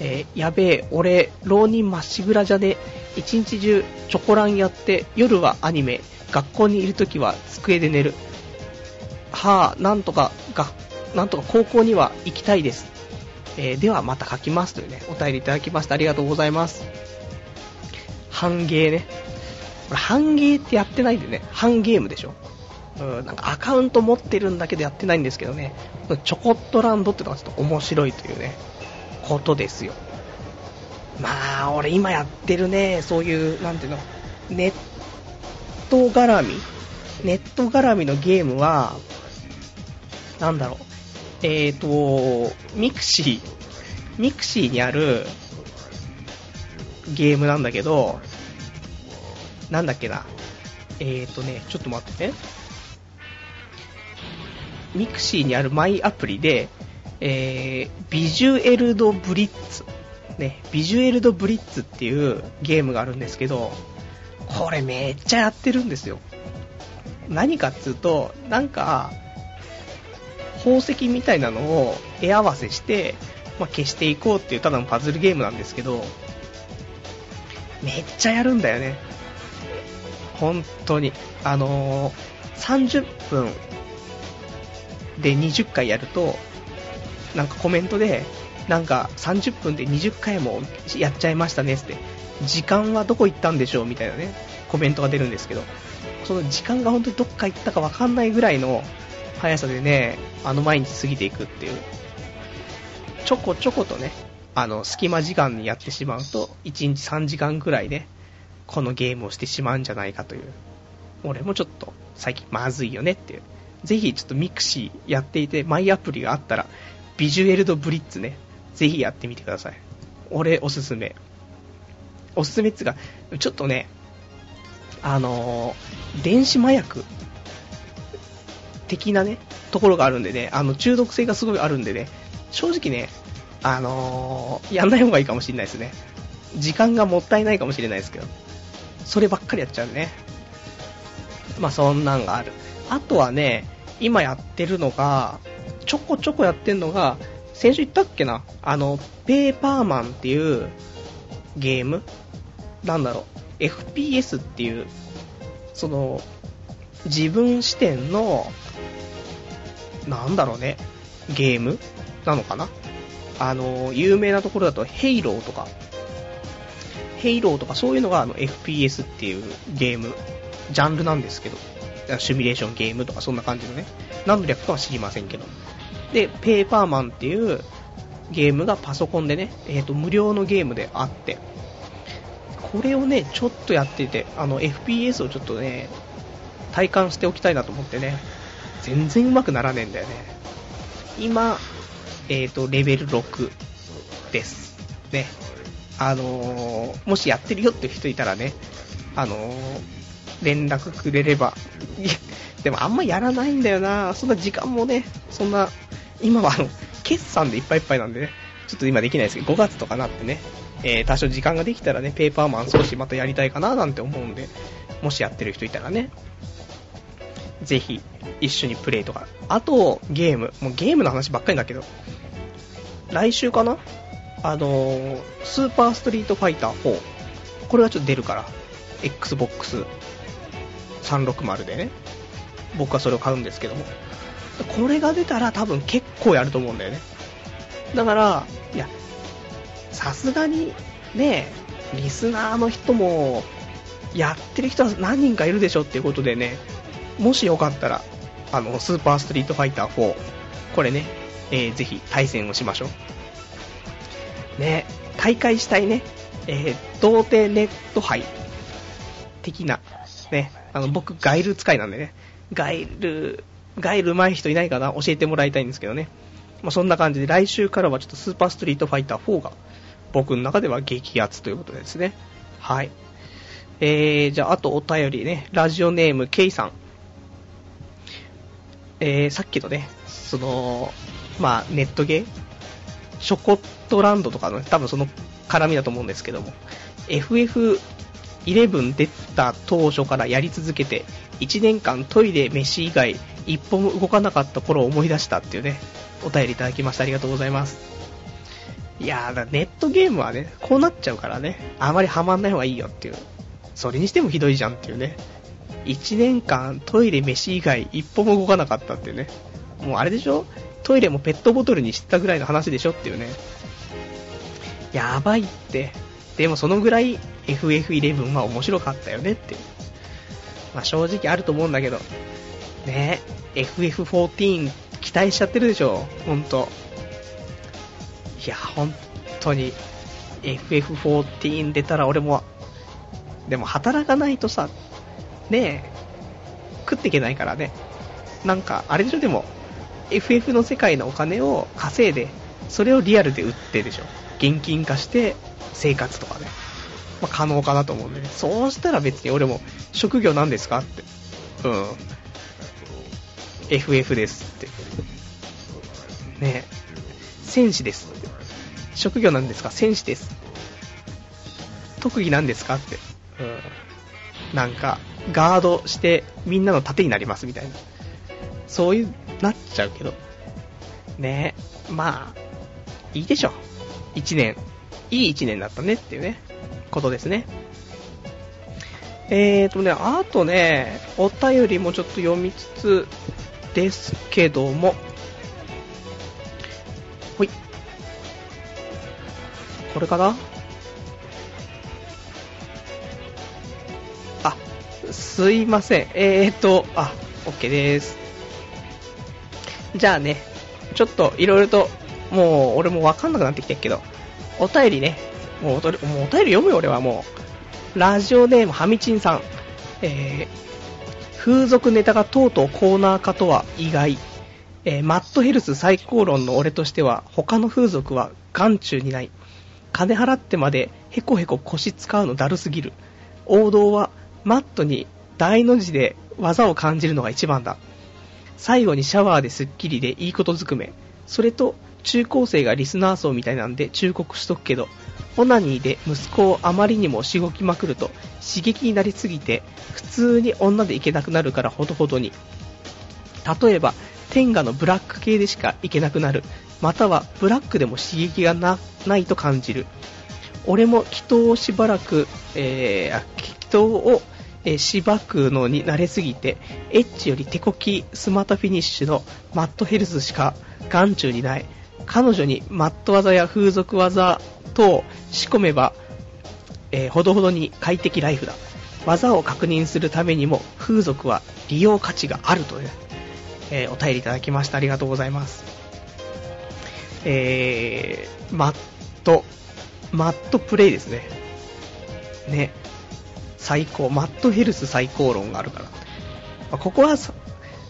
えー、やべえ、俺、浪人まっしぐらじゃね。一日中チョコランやって、夜はアニメ、学校にいるときは机で寝る。はあ、なんとか、が、なんとか高校には行きたいです。えー、ではまた書きますというね、お便りいただきました。ありがとうございます。ハンゲーね。これハンゲーってやってないんでね、ハンゲームでしょ。うん、なんかアカウント持ってるんだけどやってないんですけどね、チョコットランドってのがちょっと面白いというね、ことですよ。まあ、俺今やってるね、そういう、なんていうの、ネット絡みネット絡みのゲームは、なんだろう、えっ、ー、と、ミクシー、ミクシーにあるゲームなんだけど、なんだっけな。えっ、ー、とね、ちょっと待ってね。ミクシーにあるマイアプリで、えー、 Bejeweled Blitz。ね、 Bejeweled Blitz っていうゲームがあるんですけど、これめっちゃやってるんですよ。何かっつうと、なんか、宝石みたいなのを絵合わせして、まあ、消していこうっていうただのパズルゲームなんですけど、めっちゃやるんだよね。本当に。あのー、30分で20回やると、なんかコメントで、なんか30分で20回もやっちゃいましたねって、時間はどこ行ったんでしょうみたいなね、コメントが出るんですけど、その時間が本当にどっか行ったかわかんないぐらいの速さでね、あの毎日過ぎていくっていう、ちょこちょことね、あの、隙間時間にやってしまうと、1日3時間ぐらいで、このゲームをしてしまうんじゃないかという。俺もちょっと、最近まずいよねっていう。ぜひちょっとミクシーやっていて、マイアプリがあったら、 Bejeweled Blitz ね、ぜひやってみてください。俺おすすめ。おすすめっつうか、ちょっとね、あのー、電子麻薬的なね、ところがあるんでね、あの、中毒性がすごいあるんでね、正直ね、あのー、やんない方がいいかもしれないですね。時間がもったいないかもしれないですけど。そればっかりやっちゃうね。まあ、そんなんがある。あとはね、今やってるのが、ちょこちょこやってるのが、先週言ったっけな？あの、ペーパーマンっていうゲーム？なんだろう、FPS っていう、その、自分視点の、なんだろうね、ゲーム？なのかな？あの、有名なところだと、ヘイローとか、ヘイローとかそういうのがあの FPS っていうゲーム、ジャンルなんですけど、シミュレーションゲームとかそんな感じのね、何の略かは知りませんけど。で、ペーパーマンっていうゲームがパソコンでね、えっ、ー、と、無料のゲームであって、これをね、ちょっとやってて、あの、FPS をちょっとね、体感しておきたいなと思ってね、全然上手くならねえんだよね。今、えっ、ー、と、レベル6です。ね。あのー、もしやってるよって人いたらね、あのー、連絡くれれば。でもあんまやらないんだよな。そんな時間もね、そんな、今はあの、決算でいっぱいいっぱいなんでね、ちょっと今できないですけど、5月とかなってね、えー、多少時間ができたらね、ペーパーマン少しまたやりたいかななんて思うんで、もしやってる人いたらね、ぜひ、一緒にプレイとか。あと、ゲーム。もうゲームの話ばっかりだけど、来週かな？あのー、スーパーストリートファイター4。これはちょっと出るから。Xbox 360でね。僕はそれを買うんですけども。これが出たら多分結構やると思うんだよね。だから、いや、さすがに、ね、リスナーの人も、やってる人は何人かいるでしょっていうことでね、もしよかったら、あの、スーパーストリートファイター4、これね、えー、ぜひ対戦をしましょう。ね、大会したいね、えー、童貞ネット杯的な、ね、あの、僕、ガイル使いなんでね、ガイル、ガイル上手い人いないかな？教えてもらいたいんですけどね。まあ、そんな感じで来週からはちょっとスーパーストリートファイター4が僕の中では激アツということですね。はい。えー、じゃあ、あとお便りね、ラジオネーム、ケイさん。えー、さっきのね、その、まあ、ネットゲー、ショコットランドとかの、ね多分その絡みだと思うんですけども、FF11 出た当初からやり続けて、1年間トイレ、飯以外、一歩も動かなかった頃を思い出したっていうね、お便りいただきましてありがとうございます。いやー、ネットゲームはね、こうなっちゃうからね、あまりハマんない方がいいよっていう。それにしてもひどいじゃんっていうね。1年間トイレ、飯以外一歩も動かなかったっていうね。もうあれでしょ？トイレもペットボトルにしたぐらいの話でしょっていうね。やばいって。でもそのぐらい FF11 は面白かったよねって。まあ正直あると思うんだけど。ね FF14 期待しちゃってるでしょほんと。いや、本当に FF14 出たら俺も、でも働かないとさ、ねえ、食っていけないからね。なんか、あれでしょでも、FF の世界のお金を稼いで、それをリアルで売ってでしょ。現金化して生活とかね。まあ、可能かなと思うんでね。そうしたら別に俺も、職業なんですかって。うん。FF ですって。ね戦士ですって。職業なんですか？戦士です。特技なんですかって。うん。なんか、ガードしてみんなの盾になりますみたいな。そういう、なっちゃうけど。ねまあ、いいでしょ。一年。いい一年だったねっていうね、ことですね。えーとね、あとね、お便りもちょっと読みつつですけども、ほい。これかな？あ、すいません。えーと、あ、OK です。じゃあね、ちょっといろいろと、もう俺もわかんなくなってきてるけど、お便りね、もうお便り読むよ俺はもう。ラジオネームはみちんさん。えー、風俗ネタがとうとうコーナー化とは意外。えー、マットヘルス最高論の俺としては、他の風俗は眼中にない。金払ってまでヘコヘコ腰使うのだるすぎる。王道はマットに大の字で技を感じるのが一番だ。最後にシャワーですっきりでいいことずくめ。それと、中高生がリスナー層みたいなんで忠告しとくけど、オナニーで息子をあまりにもしごきまくると刺激になりすぎて普通に女でいけなくなるからほどほどに。例えば、天下のブラック系でしかいけなくなる。またはブラックでも刺激がないと感じる。俺も祈祷をしばらく、えー、祈祷を、しばくのに慣れすぎて、エッジより手こきスマートフィニッシュのマットヘルスしか眼中にない。彼女にマット技や風俗技等仕込めば、えー、ほどほどに快適ライフだ。技を確認するためにも風俗は利用価値があるという、えー、お便りいただきました。ありがとうございます。えー、マット、マットプレイですね。ね。最高、マットヘルス最高論があるから。まあ、ここは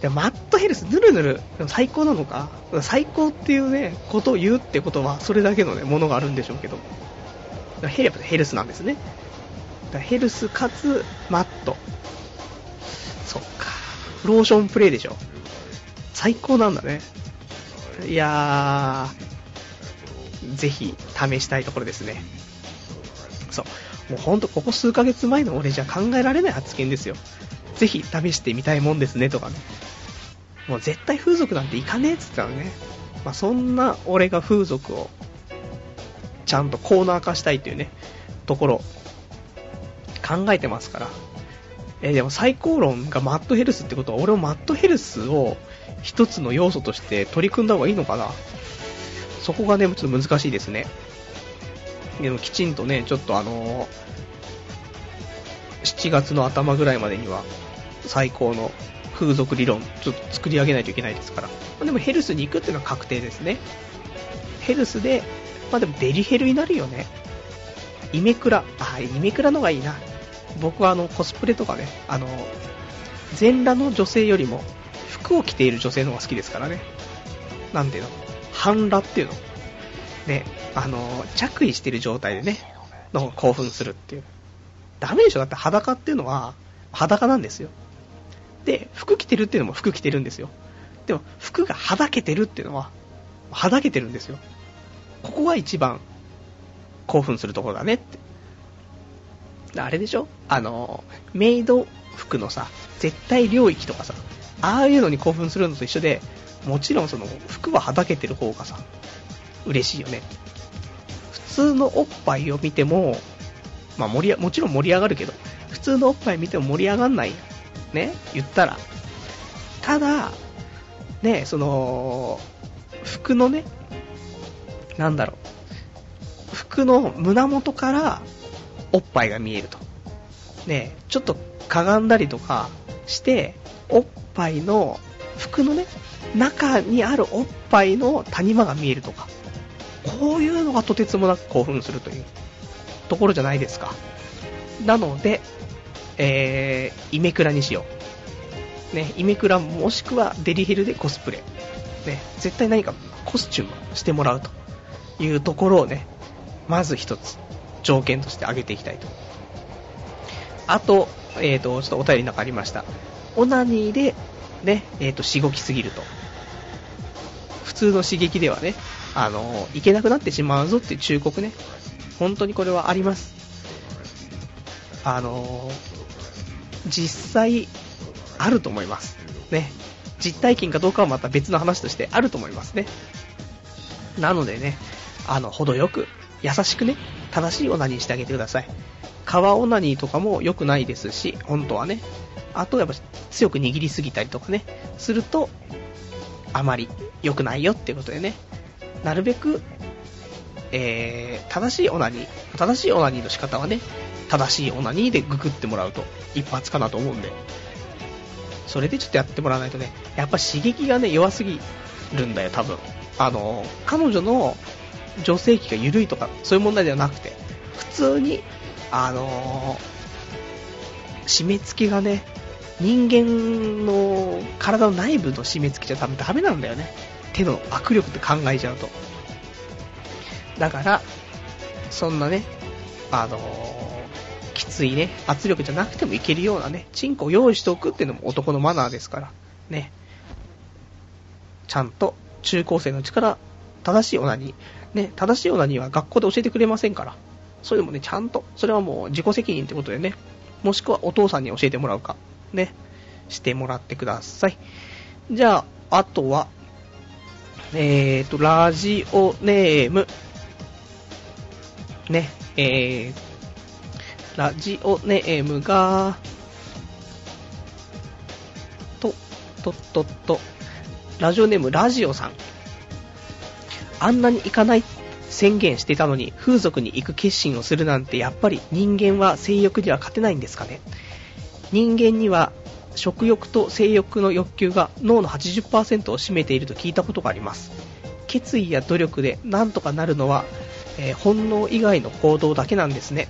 でマットヘルス、ぬるぬる、最高なのか？最高っていうね、ことを言うってことは、それだけのね、ものがあるんでしょうけど。ヘルヘルスなんですね。ヘルスかつ、マット。そっか。ローションプレイでしょ。最高なんだね。いやー、ぜひ試したいところですね。そう。もうほんとここ数ヶ月前の俺じゃ考えられない発言ですよ。ぜひ試してみたいもんですねとかね。もう絶対風俗なんていかねえっつったらね。まあ、そんな俺が風俗をちゃんとコーナー化したいというね、ところ考えてますから。えー、でも最高論がマットヘルスってことは俺もマットヘルスを一つの要素として取り組んだ方がいいのかなそこがね、ちょっと難しいですね。でもきちんとね、ちょっとあのー、7月の頭ぐらいまでには最高の風俗理論、ちょっと作り上げないといけないですから。でもヘルスに行くっていうのは確定ですね。ヘルスで、まあでもデリヘルになるよね。イメクラ、あ、イメクラのがいいな。僕はあの、コスプレとかね、あの、全裸の女性よりも、服を着ている女性の方が好きですからね。なんていうの半裸っていうのね、あの、着衣してる状態でね、の興奮するっていう。ダメでしょだって裸っていうのは、裸なんですよ。で、服着てるっていうのも服着てるんですよ。でも、服がはだけてるっていうのは、はだけてるんですよ。ここが一番興奮するところだねって。あれでしょ？あの、メイド服のさ、絶対領域とかさ、ああいうのに興奮するのと一緒で、もちろんその服ははだけてる方がさ、嬉しいよね。普通のおっぱいを見ても、まあ盛り、もちろん盛り上がるけど、普通のおっぱい見ても盛り上がんない。ね、言ったら。ただ、ね、その、服のね、なんだろう、服の胸元からおっぱいが見えると。ね、ちょっとかがんだりとかして、おっぱいの、服のね、中にあるおっぱいの谷間が見えるとか。こういうのがとてつもなく興奮するというところじゃないですか。なので、えー、イメクラにしよう。ね、イメクラもしくはデリヘルでコスプレ。ね、絶対何かコスチュームしてもらうというところをね、まず一つ条件として挙げていきたいと。あと、えっ、ー、と、ちょっとお便りの中ありました。オナニーで、ね、えっ、ー、と、しごきすぎると。普通の刺激ではね、あの、いけなくなってしまうぞっていう忠告ね。本当にこれはあります。あの、実際、あると思います。ね。実体験かどうかはまた別の話としてあると思いますね。なのでね、あの、程よく、優しくね、正しいオナニーしてあげてください。川オナニーとかも良くないですし、本当はね。あと、やっぱ強く握りすぎたりとかね、すると、あまり良くないよっていうことでね、なるべく、えー、正しいオナニー、正しいオナニーの仕方はね、正しいオナニーでググってもらうと一発かなと思うんで、それでちょっとやってもらわないとね、やっぱ刺激がね、弱すぎるんだよ、多分。あの、彼女の女性器が緩いとか、そういう問題ではなくて、普通に、あの、締め付けがね、人間の体の内部の締め付けじゃ多分ダメなんだよね。手の握力って考えちゃうと。だから、そんなね、あの、きついね、圧力じゃなくてもいけるようなね、チンコを用意しておくっていうのも男のマナーですから、ね。ちゃんと中高生のうちから正しいオナニー、ね、正しいオナニーは学校で教えてくれませんから、そういうのもね、ちゃんと、それはもう自己責任ってことでね、もしくはお父さんに教えてもらうか、ね、してもらってください。じゃあ、あとは、えーと、ラジオネーム、ね、えー、ラジオネームが、と、とっとっと、ラジオネームラジオさん。あんなに行かない宣言してたのに風俗に行く決心をするなんてやっぱり人間は性欲には勝てないんですかね。人間には食欲と性欲の欲求が脳の80%を占めていると聞いたことがあります。決意や努力でなんとかなるのは、えー、本能以外の行動だけなんですね。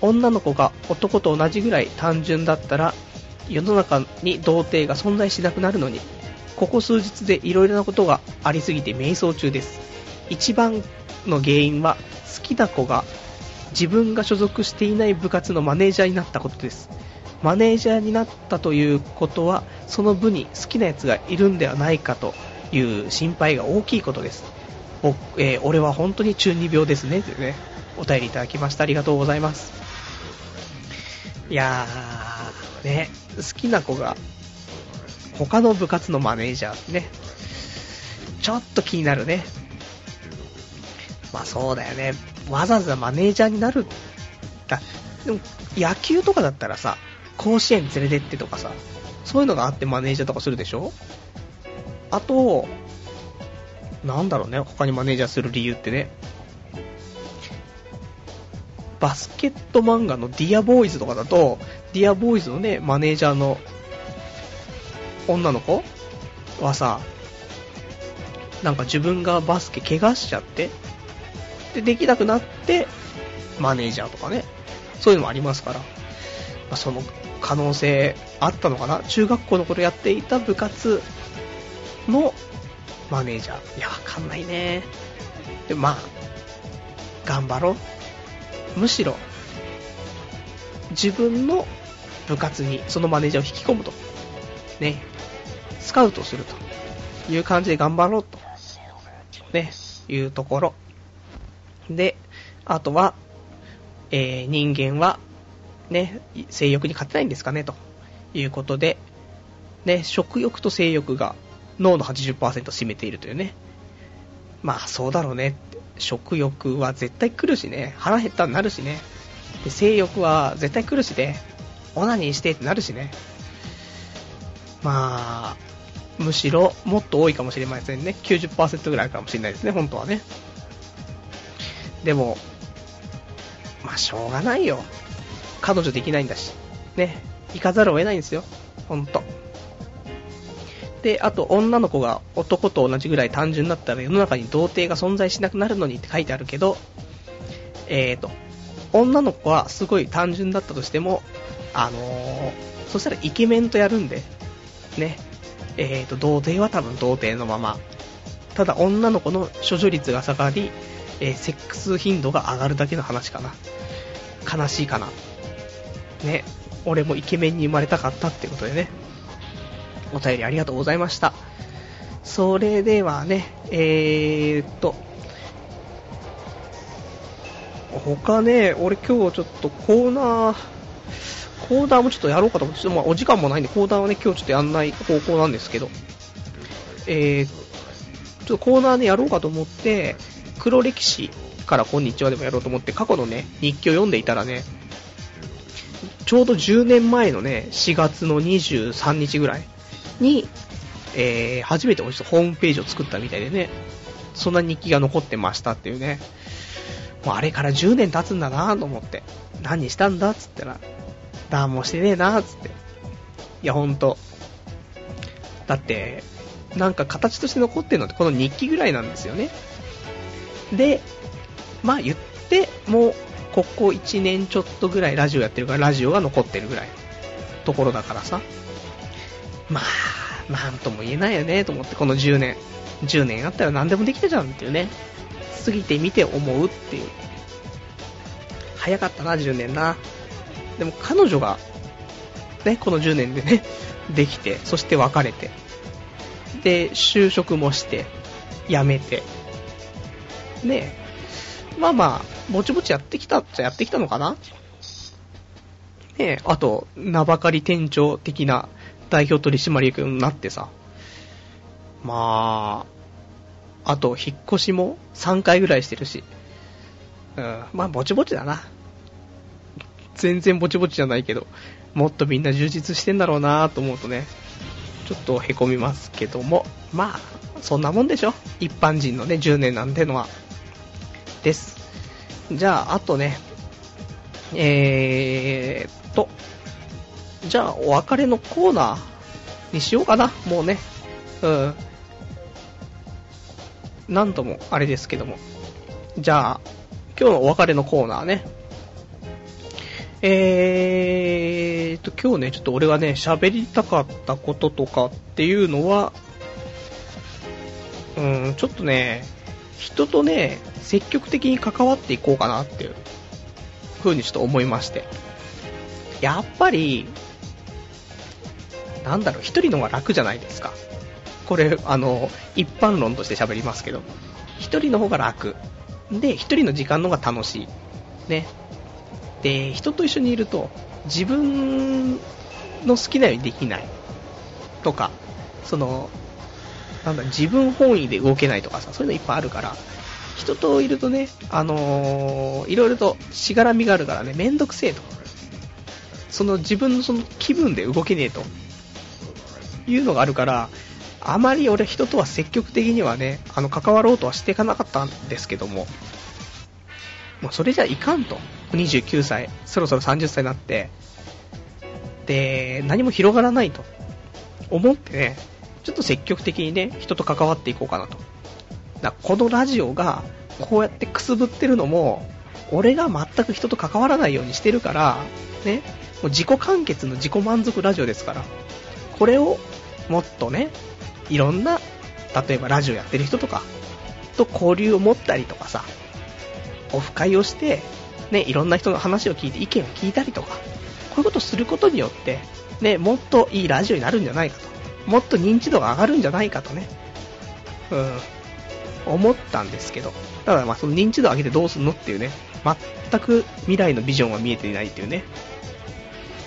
女の子が男と同じぐらい単純だったら世の中に童貞が存在しなくなるのにここ数日で色々なことがありすぎて迷走中です。一番の原因は好きな子が自分が所属していない部活のマネージャーになったことです。マネージャーになったということは、その部に好きなやつがいるんではないかという心配が大きいことです。僕、えー、俺は本当に中二病ですね、というね、お便りいただきました。ありがとうございます。いやー、ね、好きな子が他の部活のマネージャーね。ちょっと気になるね。まあそうだよね。わざわざマネージャーになる。だでも、野球とかだったらさ、甲子園連れてってとかさ、そういうのがあってマネージャーとかするでしょ？あと、なんだろうね、他にマネージャーする理由ってね。バスケット漫画のディアボーイズとかだと、ディアボーイズのね、マネージャーの女の子はさ、なんか自分がバスケ怪我しちゃって、で、できなくなって、マネージャーとかね、そういうのもありますから、まあ、その可能性あったのかな中学校の頃やっていた部活のマネージャー。いや、わかんないね。で、まあ、頑張ろう。むしろ、自分の部活にそのマネージャーを引き込むと。ね、スカウトするという感じで頑張ろうと、ね、いうところ。で、あとは、えー、人間は、ね、性欲に勝てないんですかね、ということで、ね、食欲と性欲が脳の80%を占めているというね。まあ、そうだろうね。食欲は絶対来るしね。腹減ったになるしね。で、性欲は絶対来るしね。オナニーしてってなるしね。まあ、むしろもっと多いかもしれませんね。90%ぐらいかもしれないですね、本当はね。でも、まあ、しょうがないよ。彼女できないんだし。ね。行かざるを得ないんですよ。ほんと。で、あと、女の子が男と同じぐらい単純だったら世の中に童貞が存在しなくなるのにって書いてあるけど、えーと、女の子はすごい単純だったとしても、あのー、そしたらイケメンとやるんで、ね、えーと、童貞は多分童貞のまま。ただ女の子の処女率が下がり、えー、セックス頻度が上がるだけの話かな。悲しいかな。ね。俺もイケメンに生まれたかったってことでね。お便りありがとうございました。それではね、えーっと、他ね、俺今日ちょっとコーナー、コーナーもちょっとやろうかと思って、ちょっとまあ、お時間もないんで、コーナーはね、今日ちょっとやんない方向なんですけど、えー、ちょっとコーナーね、やろうかと思って、黒歴史からこんにちはでもやろうと思って、過去のね、日記を読んでいたらね、ちょうど10年前のね、4月の23日ぐらいに、えー、初めてホームページを作ったみたいでね、そんな日記が残ってましたっていうね、もうあれから10年経つんだなと思って、何したんだっつったら、何もしてねえなつって。いや、ほんと。だって、なんか形として残ってるのってこの日記ぐらいなんですよね。で、まあ言って、もう、ここ1年ちょっとぐらいラジオやってるから、ラジオが残ってるぐらいところだからさ。まあ、なんとも言えないよね、と思って、この10年。10年あったら何でもできたじゃんっていうね。過ぎてみて思うっていう。早かったな、10年な。でも彼女が、ね、この10年でね、できて、そして別れて、で、就職もして、辞めて、ねえまあまあ、ぼちぼちやってきたっちゃやってきたのかなねえあと、名ばかり店長的な代表取締役になってさ、まあ、あと、引っ越しも3回ぐらいしてるし、うん、まあ、ぼちぼちだな。全然ぼちぼちじゃないけど、もっとみんな充実してんだろうなと思うとね、ちょっと凹みますけども、まあ、そんなもんでしょ。一般人のね、10年なんてのは。です。じゃあ、あとね、えーっと、じゃあ、お別れのコーナーにしようかな、もうね。うん。なんとも、あれですけども。じゃあ、今日のお別れのコーナーね。えーと、今日ね、ちょっと俺がね、喋りたかったこととかっていうのは、うん、ちょっとね、人とね、積極的に関わっていこうかなっていう風にちょっと思いまして。やっぱり、なんだろう、一人の方が楽じゃないですか。これ、あの、一般論として喋りますけど、一人の方が楽。で、一人の時間の方が楽しい。ね。で、人と一緒にいると、自分の好きなようにできないとか、その、なんだ、自分本位で動けないとかさ、そういうのいっぱいあるから、人といるとね、あのー、いろいろとしがらみがあるからね、めんどくせえと。その自分のその気分で動けねえと。いうのがあるから、あまり俺人とは積極的にはね、あの、関わろうとはしていかなかったんですけども、もうそれじゃいかんと。29歳、そろそろ30歳になって、で、何も広がらないと。思ってね、ちょっと積極的にね、人と関わっていこうかなと。だこのラジオが、こうやってくすぶってるのも、俺が全く人と関わらないようにしてるから、ね、もう自己完結の自己満足ラジオですから、これをもっとね、いろんな、例えばラジオやってる人とか、と交流を持ったりとかさ、オフ会をして、ね、いろんな人の話を聞いて意見を聞いたりとか、こういうことをすることによって、ね、もっといいラジオになるんじゃないかと。もっと認知度が上がるんじゃないかとね、うん、思ったんですけど、ただまあその認知度を上げてどうすんのっていうね、全く未来のビジョンは見えていないっていうね。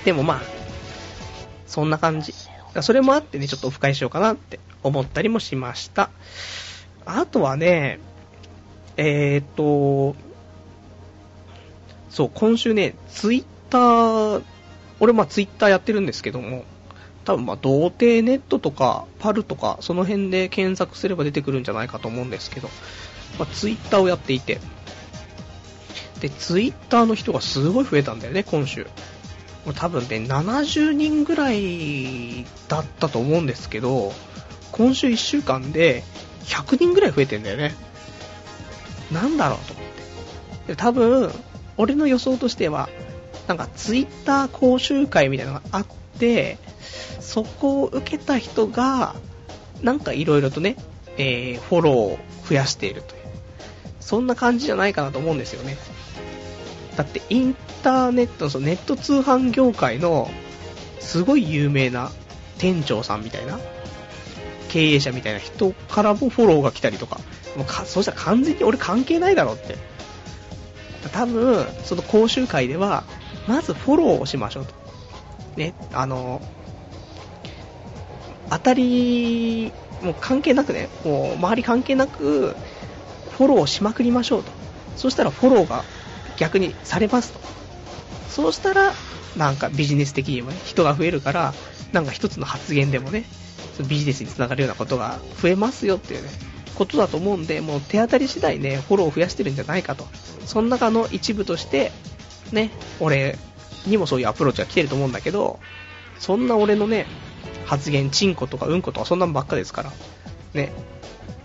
でもまあ、そんな感じ。それもあってね、ちょっとオフ会しようかなって思ったりもしました。あとはね、えーと、そう、今週ね、ツイッター、俺まあツイッターやってるんですけども、多分まあ童貞ネットとかパルとかその辺で検索すれば出てくるんじゃないかと思うんですけど、まあ、ツイッターをやっていて、で、ツイッターの人がすごい増えたんだよね、今週。多分ね、70人ぐらいだったと思うんですけど、今週1週間で100人ぐらい増えてんだよね。なんだろうと思って。多分、俺の予想としては、なんかツイッター講習会みたいなのがあって、そこを受けた人が、なんかいろいろとね、えー、フォローを増やしているという。そんな感じじゃないかなと思うんですよね。だってインターネットそのネット通販業界のすごい有名な店長さんみたいな、経営者みたいな人からもフォローが来たりとか、もうかそうしたら完全に俺関係ないだろって。多分、その講習会では、まずフォローをしましょうと。ね、あの、当たり、もう関係なくね、もう周り関係なく、フォローしまくりましょうと。そしたらフォローが逆にされますと。そうしたら、なんかビジネス的にもね、人が増えるから、なんか一つの発言でもね、ビジネスにつながるようなことが増えますよっていうね、ことだと思うんで、もう手当たり次第ね、フォローを増やしてるんじゃないかと。その中の一部として、ね、俺にもそういうアプローチが来てると思うんだけど、そんな俺のね、発言、チンコとかうんことかそんなんばっかですから、ね、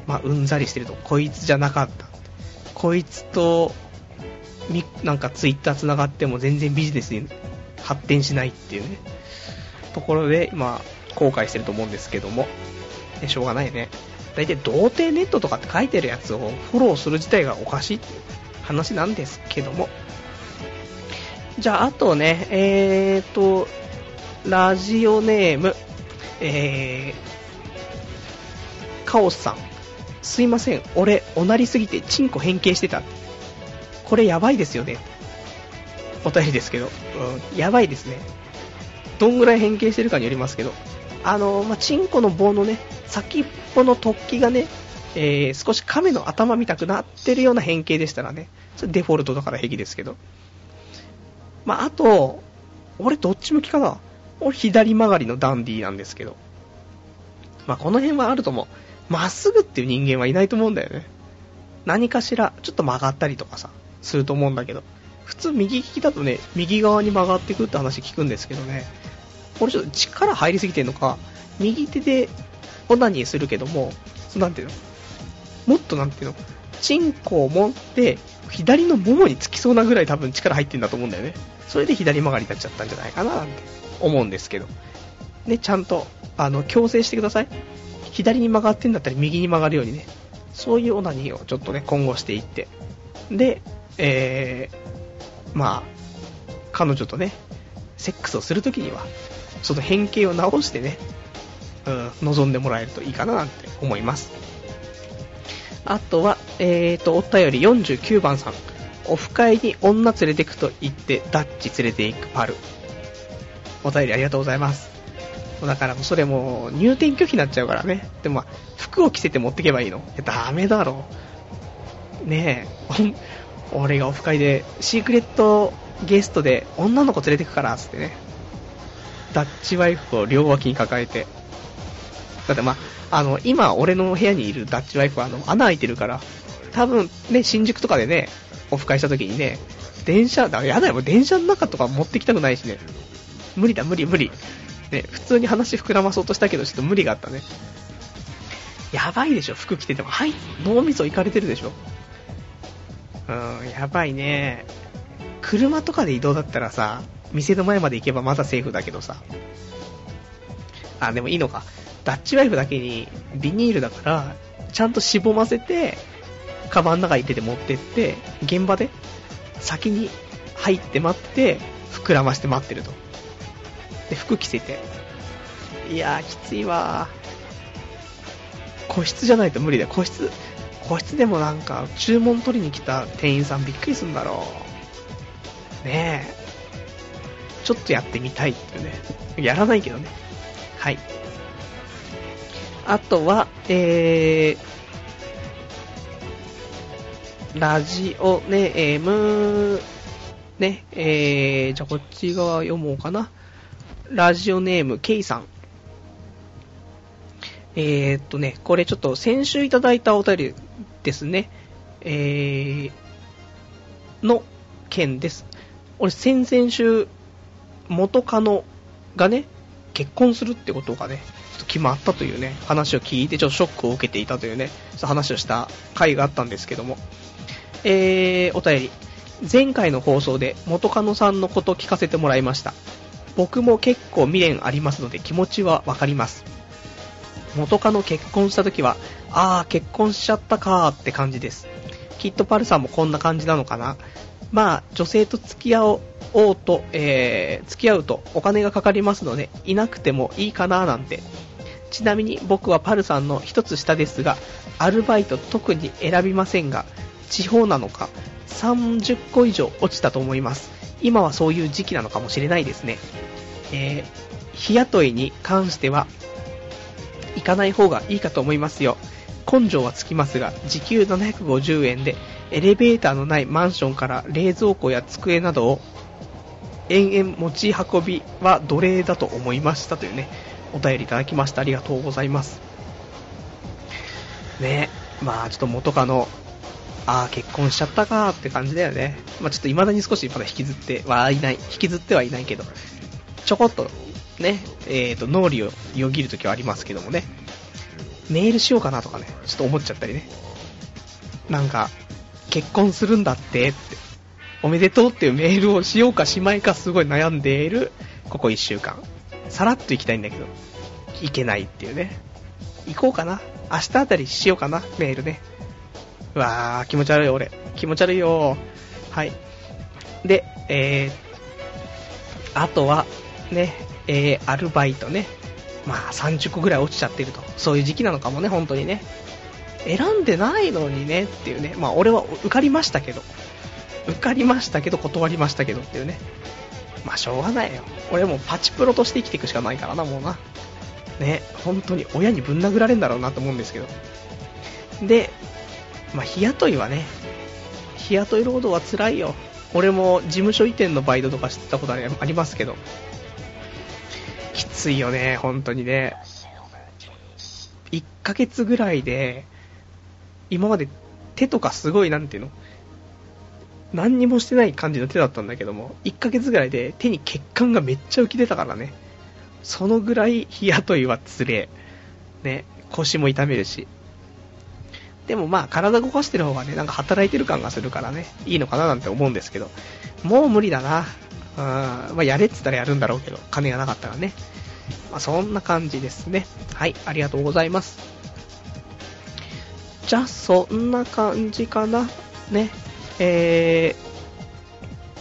まあ、うんざりしてると、こいつじゃなかった。こいつと、なんかツイッター繋がっても全然ビジネスに発展しないっていうね、ところで、今、後悔してると思うんですけども、ね、しょうがないね。大体、童貞ネットとかって書いてるやつをフォローする自体がおかしい話なんですけども、じゃあ、あとね、えーと、ラジオネーム、えー、カオスさん。すいません、俺、おなりすぎてチンコ変形してた。これやばいですよね。お便りですけど、うん、やばいですね。どんぐらい変形してるかによりますけど、あのまあ、チンコの棒のね、先っぽの突起がね、えー、少し亀の頭みたくなってるような変形でしたらね、それデフォルトだから平気ですけど。まあ、あと、俺どっち向きかな俺左曲がりのダンディーなんですけど。まあ、この辺はあると思う。まっすぐっていう人間はいないと思うんだよね。何かしら、ちょっと曲がったりとかさ、すると思うんだけど。普通右利きだとね、右側に曲がっていくって話聞くんですけどね。俺ちょっと力入りすぎてんのか、右手でオナニーするけども、そなんていうの？もっとなんていうの？チンコを持って、左のももにつきそうなぐらい多分力入ってんだと思うんだよね。それで左曲がりになっちゃったんじゃないかなって思うんですけど。ね、ちゃんと、あの、強制してください。左に曲がってんだったら右に曲がるようにね。そういうオナニーをちょっとね、今後していって。で、えー、まあ、彼女とね、セックスをするときには、その変形を直してね、うん、望んでもらえるといいかななんて思います。あとは、えーと、お便り49番さん。オフ会に女連れてくと言ってダッチ連れて行くパル。お便りありがとうございます。だからもうそれもう入店拒否になっちゃうからね。でも、服を着せて持ってけばいいのいや、ダメだろ。ねえ、俺がオフ会でシークレットゲストで女の子連れてくから、つってね。ダッチワイフを両脇に抱えて。だってまあ、あの、今俺の部屋にいるダッチワイフはあの、穴開いてるから、多分ね、新宿とかでね、オフ会した時にね、電車、だやだよ、電車の中とか持ってきたくないしね。無理だ、無理、無理。ね、普通に話膨らまそうとしたけど、ちょっと無理があったね。やばいでしょ、服着てても。はい、脳みそいかれてるでしょ。うん、やばいね。車とかで移動だったらさ、店の前まで行けばまだセーフだけどさ。あ、でもいいのか。ダッチワイフだけにビニールだから、ちゃんとしぼませて、カバンの中に入れて持ってって、現場で先に入って待って、膨らまして待ってると。で、服着せて。いやー、きついわ。個室じゃないと無理だよ。個室、個室でもなんか、注文取りに来た店員さんびっくりするんだろう。ねえ。ちょっとやってみたいってね。やらないけどね。はい。あとは、えー、ラジオネーム、ね、えー、じゃあこっち側読もうかな。ラジオネーム、ケイさん。えー、っとね、これちょっと先週いただいたお便りですね。えー、の件です。俺先々週、元カノがね、結婚するってことがね、決まったというね、話を聞いてちょっとショックを受けていたというね、話をした回があったんですけども、えー、お便り。前回の放送で元カノさんのこと聞かせてもらいました。僕も結構未練ありますので気持ちはわかります。元カノ結婚した時は、あー結婚しちゃったかーって感じです。きっとパルさんもこんな感じなのかな。まあ、女性と付き合おうと、えー、付き合うとお金がかかりますので、いなくてもいいかななんて。ちなみに僕はパルさんの一つ下ですが、アルバイト特に選びませんが、地方なのか、30個以上落ちたと思います。今はそういう時期なのかもしれないですね。えー、日雇いに関しては、行かない方がいいかと思いますよ。根性はつきますが、時給750円で、エレベーターのないマンションから冷蔵庫や机などを延々持ち運びは奴隷だと思いましたというね、お便りいただきました。ありがとうございます。ねまあちょっと元カノ、ああ、結婚しちゃったかーって感じだよね。まあちょっと未だに少しまだ引きずってはいない、引きずってはいないけど、ちょこっとね、えっ、ー、と、脳裏をよぎるときはありますけどもね。メールしようかなとかね、ちょっと思っちゃったりね。なんか、結婚するんだって、って、おめでとうっていうメールをしようかしまいかすごい悩んでいる、ここ1週間。さらっと行きたいんだけど、行けないっていうね。行こうかな。明日あたりしようかな、メールね。うわー、気持ち悪い俺。気持ち悪いよはい。で、えー、あとは、ね、えー、アルバイトね。まあ30個ぐらい落ちちゃってると。そういう時期なのかもね、本当にね。選んでないのにねっていうね。まあ俺は受かりましたけど。受かりましたけど断りましたけどっていうね。まあしょうがないよ。俺もうパチプロとして生きていくしかないからな、もうな。ね、本当に親にぶん殴られるんだろうなと思うんですけど。で、まあ日雇いはね、日雇い労働は辛いよ。俺も事務所移転のバイトとかしてたことありますけど、きついよね、本当にね。1ヶ月ぐらいで、今まで手とかすごい、なんていうの何にもしてない感じの手だったんだけども、1ヶ月ぐらいで手に血管がめっちゃ浮き出たからね。そのぐらい日雇いはつれ。ね、腰も痛めるし。でもまあ体動かしてる方がね、なんか働いてる感がするからね、いいのかななんて思うんですけど、もう無理だな。うん、まあやれって言ったらやるんだろうけど、金がなかったらね。まあそんな感じですね。はい、ありがとうございます。じゃあ、そんな感じかな。ね。え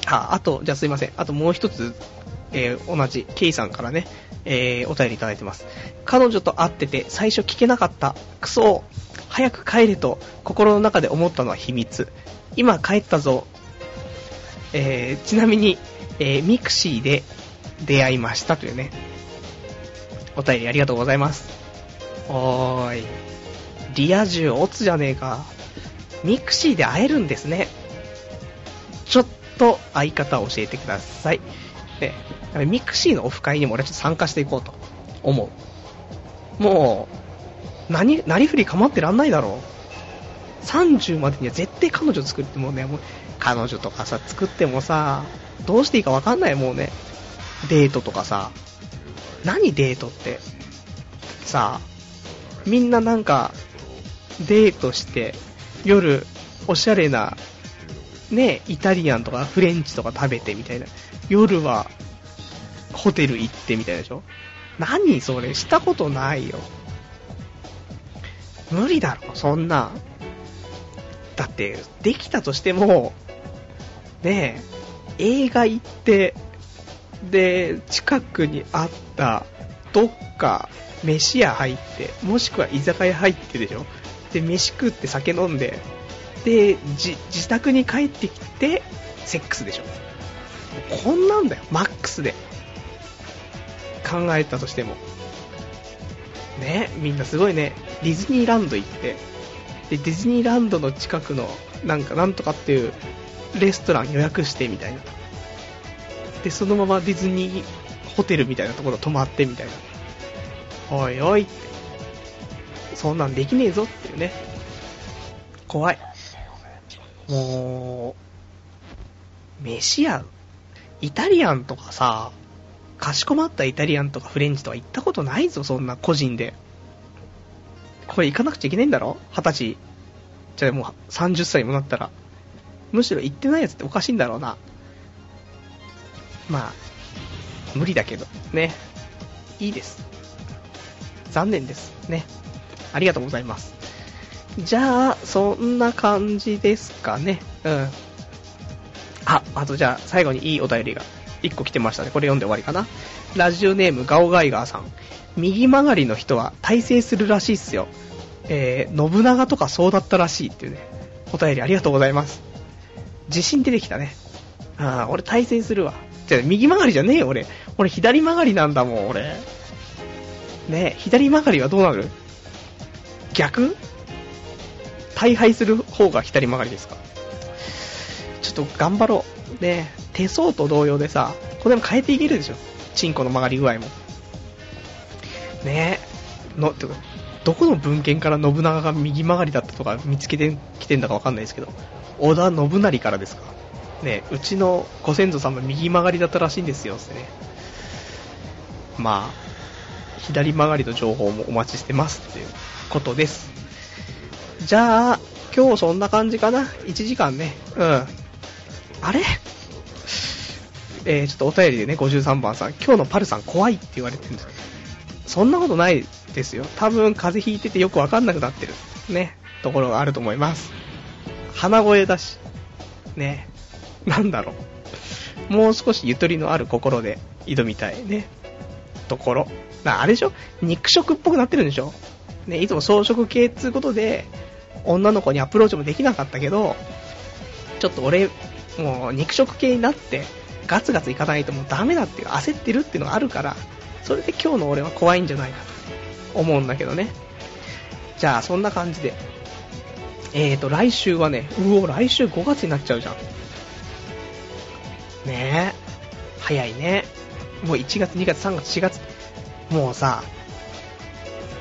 ー、あ、あと、じゃあすいません。あともう一つ、えー、同じ、ケイさんからね、えー、お便りいただいてます。彼女と会ってて最初聞けなかった。クソ早く帰れと心の中で思ったのは秘密。今帰ったぞ。えー、ちなみに、えー、ミクシーで出会いましたというね。お便りありがとうございます。おーい。リア充オツじゃねえか。ミクシーで会えるんですね。ちょっと相方を教えてください。ね、ミクシーのオフ会にも俺はちょっと参加していこうと思う。もう、何、なりふり構ってらんないだろう。30までには絶対彼女作ってもうね、もう彼女とかさ、作ってもさ、どうしていいかわかんないもうね。デートとかさ、何デートって？さあ、みんななんか、デートして、夜、おしゃれな、ね、イタリアンとかフレンチとか食べてみたいな。夜は、ホテル行ってみたいでしょ？何それ？したことないよ。無理だろ、そんな。だって、できたとしても、ねえ、映画行って、で、近くにあった、どっか、飯屋入って、もしくは居酒屋入ってでしょ？で、飯食って酒飲んで、で、自宅に帰ってきて、セックスでしょ？こんなんだよ、マックスで。考えたとしても。ね、みんなすごいね、ディズニーランド行って、で、ディズニーランドの近くの、なんか、なんとかっていう、レストラン予約してみたいな。で、そのままディズニーホテルみたいなところ泊まってみたいな。おいおいって。そんなんできねえぞっていうね。怖い。もう、飯屋、イタリアンとかさ、かしこまったイタリアンとかフレンチとか行ったことないぞ、そんな個人で。これ行かなくちゃいけないんだろ？二十歳。じゃあもう30歳にもなったら。むしろ行ってないやつっておかしいんだろうな。まあ、無理だけど、ね。いいです。残念です。ね。ありがとうございます。じゃあ、そんな感じですかね。うん。あ、あとじゃあ、最後にいいお便りが1個来てましたね。これ読んで終わりかな。ラジオネームガオガイガーさん。右曲がりの人は大成するらしいっすよ。えー、信長とかそうだったらしいっていうね。お便りありがとうございます。自信出てきたね。ああ、俺大成するわ。じゃ、右曲がりじゃねえよ、俺。俺左曲がりなんだもん、俺。ねえ、左曲がりはどうなる？逆？大敗する方が左曲がりですか？ちょっと頑張ろう。ねえ、手相と同様でさ、これも変えていけるでしょ？チンコの曲がり具合も。ねえ、の、てかどこの文献から信長が右曲がりだったとか見つけてきてんだかわかんないですけど、織田信成からですか？ねうちのご先祖様右曲がりだったらしいんですよってね。まあ、左曲がりの情報もお待ちしてますっていうことです。じゃあ、今日そんな感じかな ?1 時間ね。うん。あれ？えー、ちょっとお便りでね、53番さん、今日のパルさん怖いって言われてるんですそんなことないですよ。多分風邪ひいててよくわかんなくなってる。ね。ところがあると思います。鼻声だし。ね。なんだろう。もう少しゆとりのある心で挑みたいね。ところ。あれでしょ？肉食っぽくなってるんでしょ？ね、いつも草食系っつうことで、女の子にアプローチもできなかったけど、ちょっと俺、もう肉食系になって、ガツガツいかないともうダメだっていう、焦ってるっていうのがあるから、それで今日の俺は怖いんじゃないかと思うんだけどね。じゃあ、そんな感じで。えーと、来週はね、うお、来週5月になっちゃうじゃん。ねえ。早いね。もう1月、2月、3月、4月。もうさ、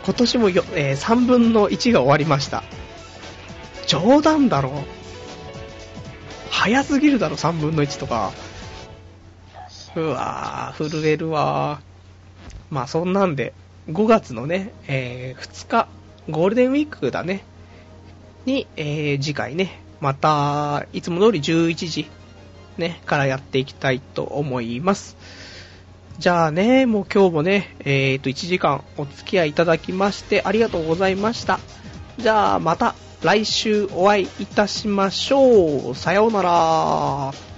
今年もよ、えー3分の1が終わりました。冗談だろ早すぎるだろ、3分の1とか。うわー、震えるわー。まあそんなんで、5月のね、えー2日、ゴールデンウィークだね、に、えー次回ね、また、いつも通り11時、ね、からやっていきたいと思います。じゃあね、もう今日もね、えーと、1時間お付き合いいただきましてありがとうございました。じゃあまた来週お会いいたしましょう。さようなら。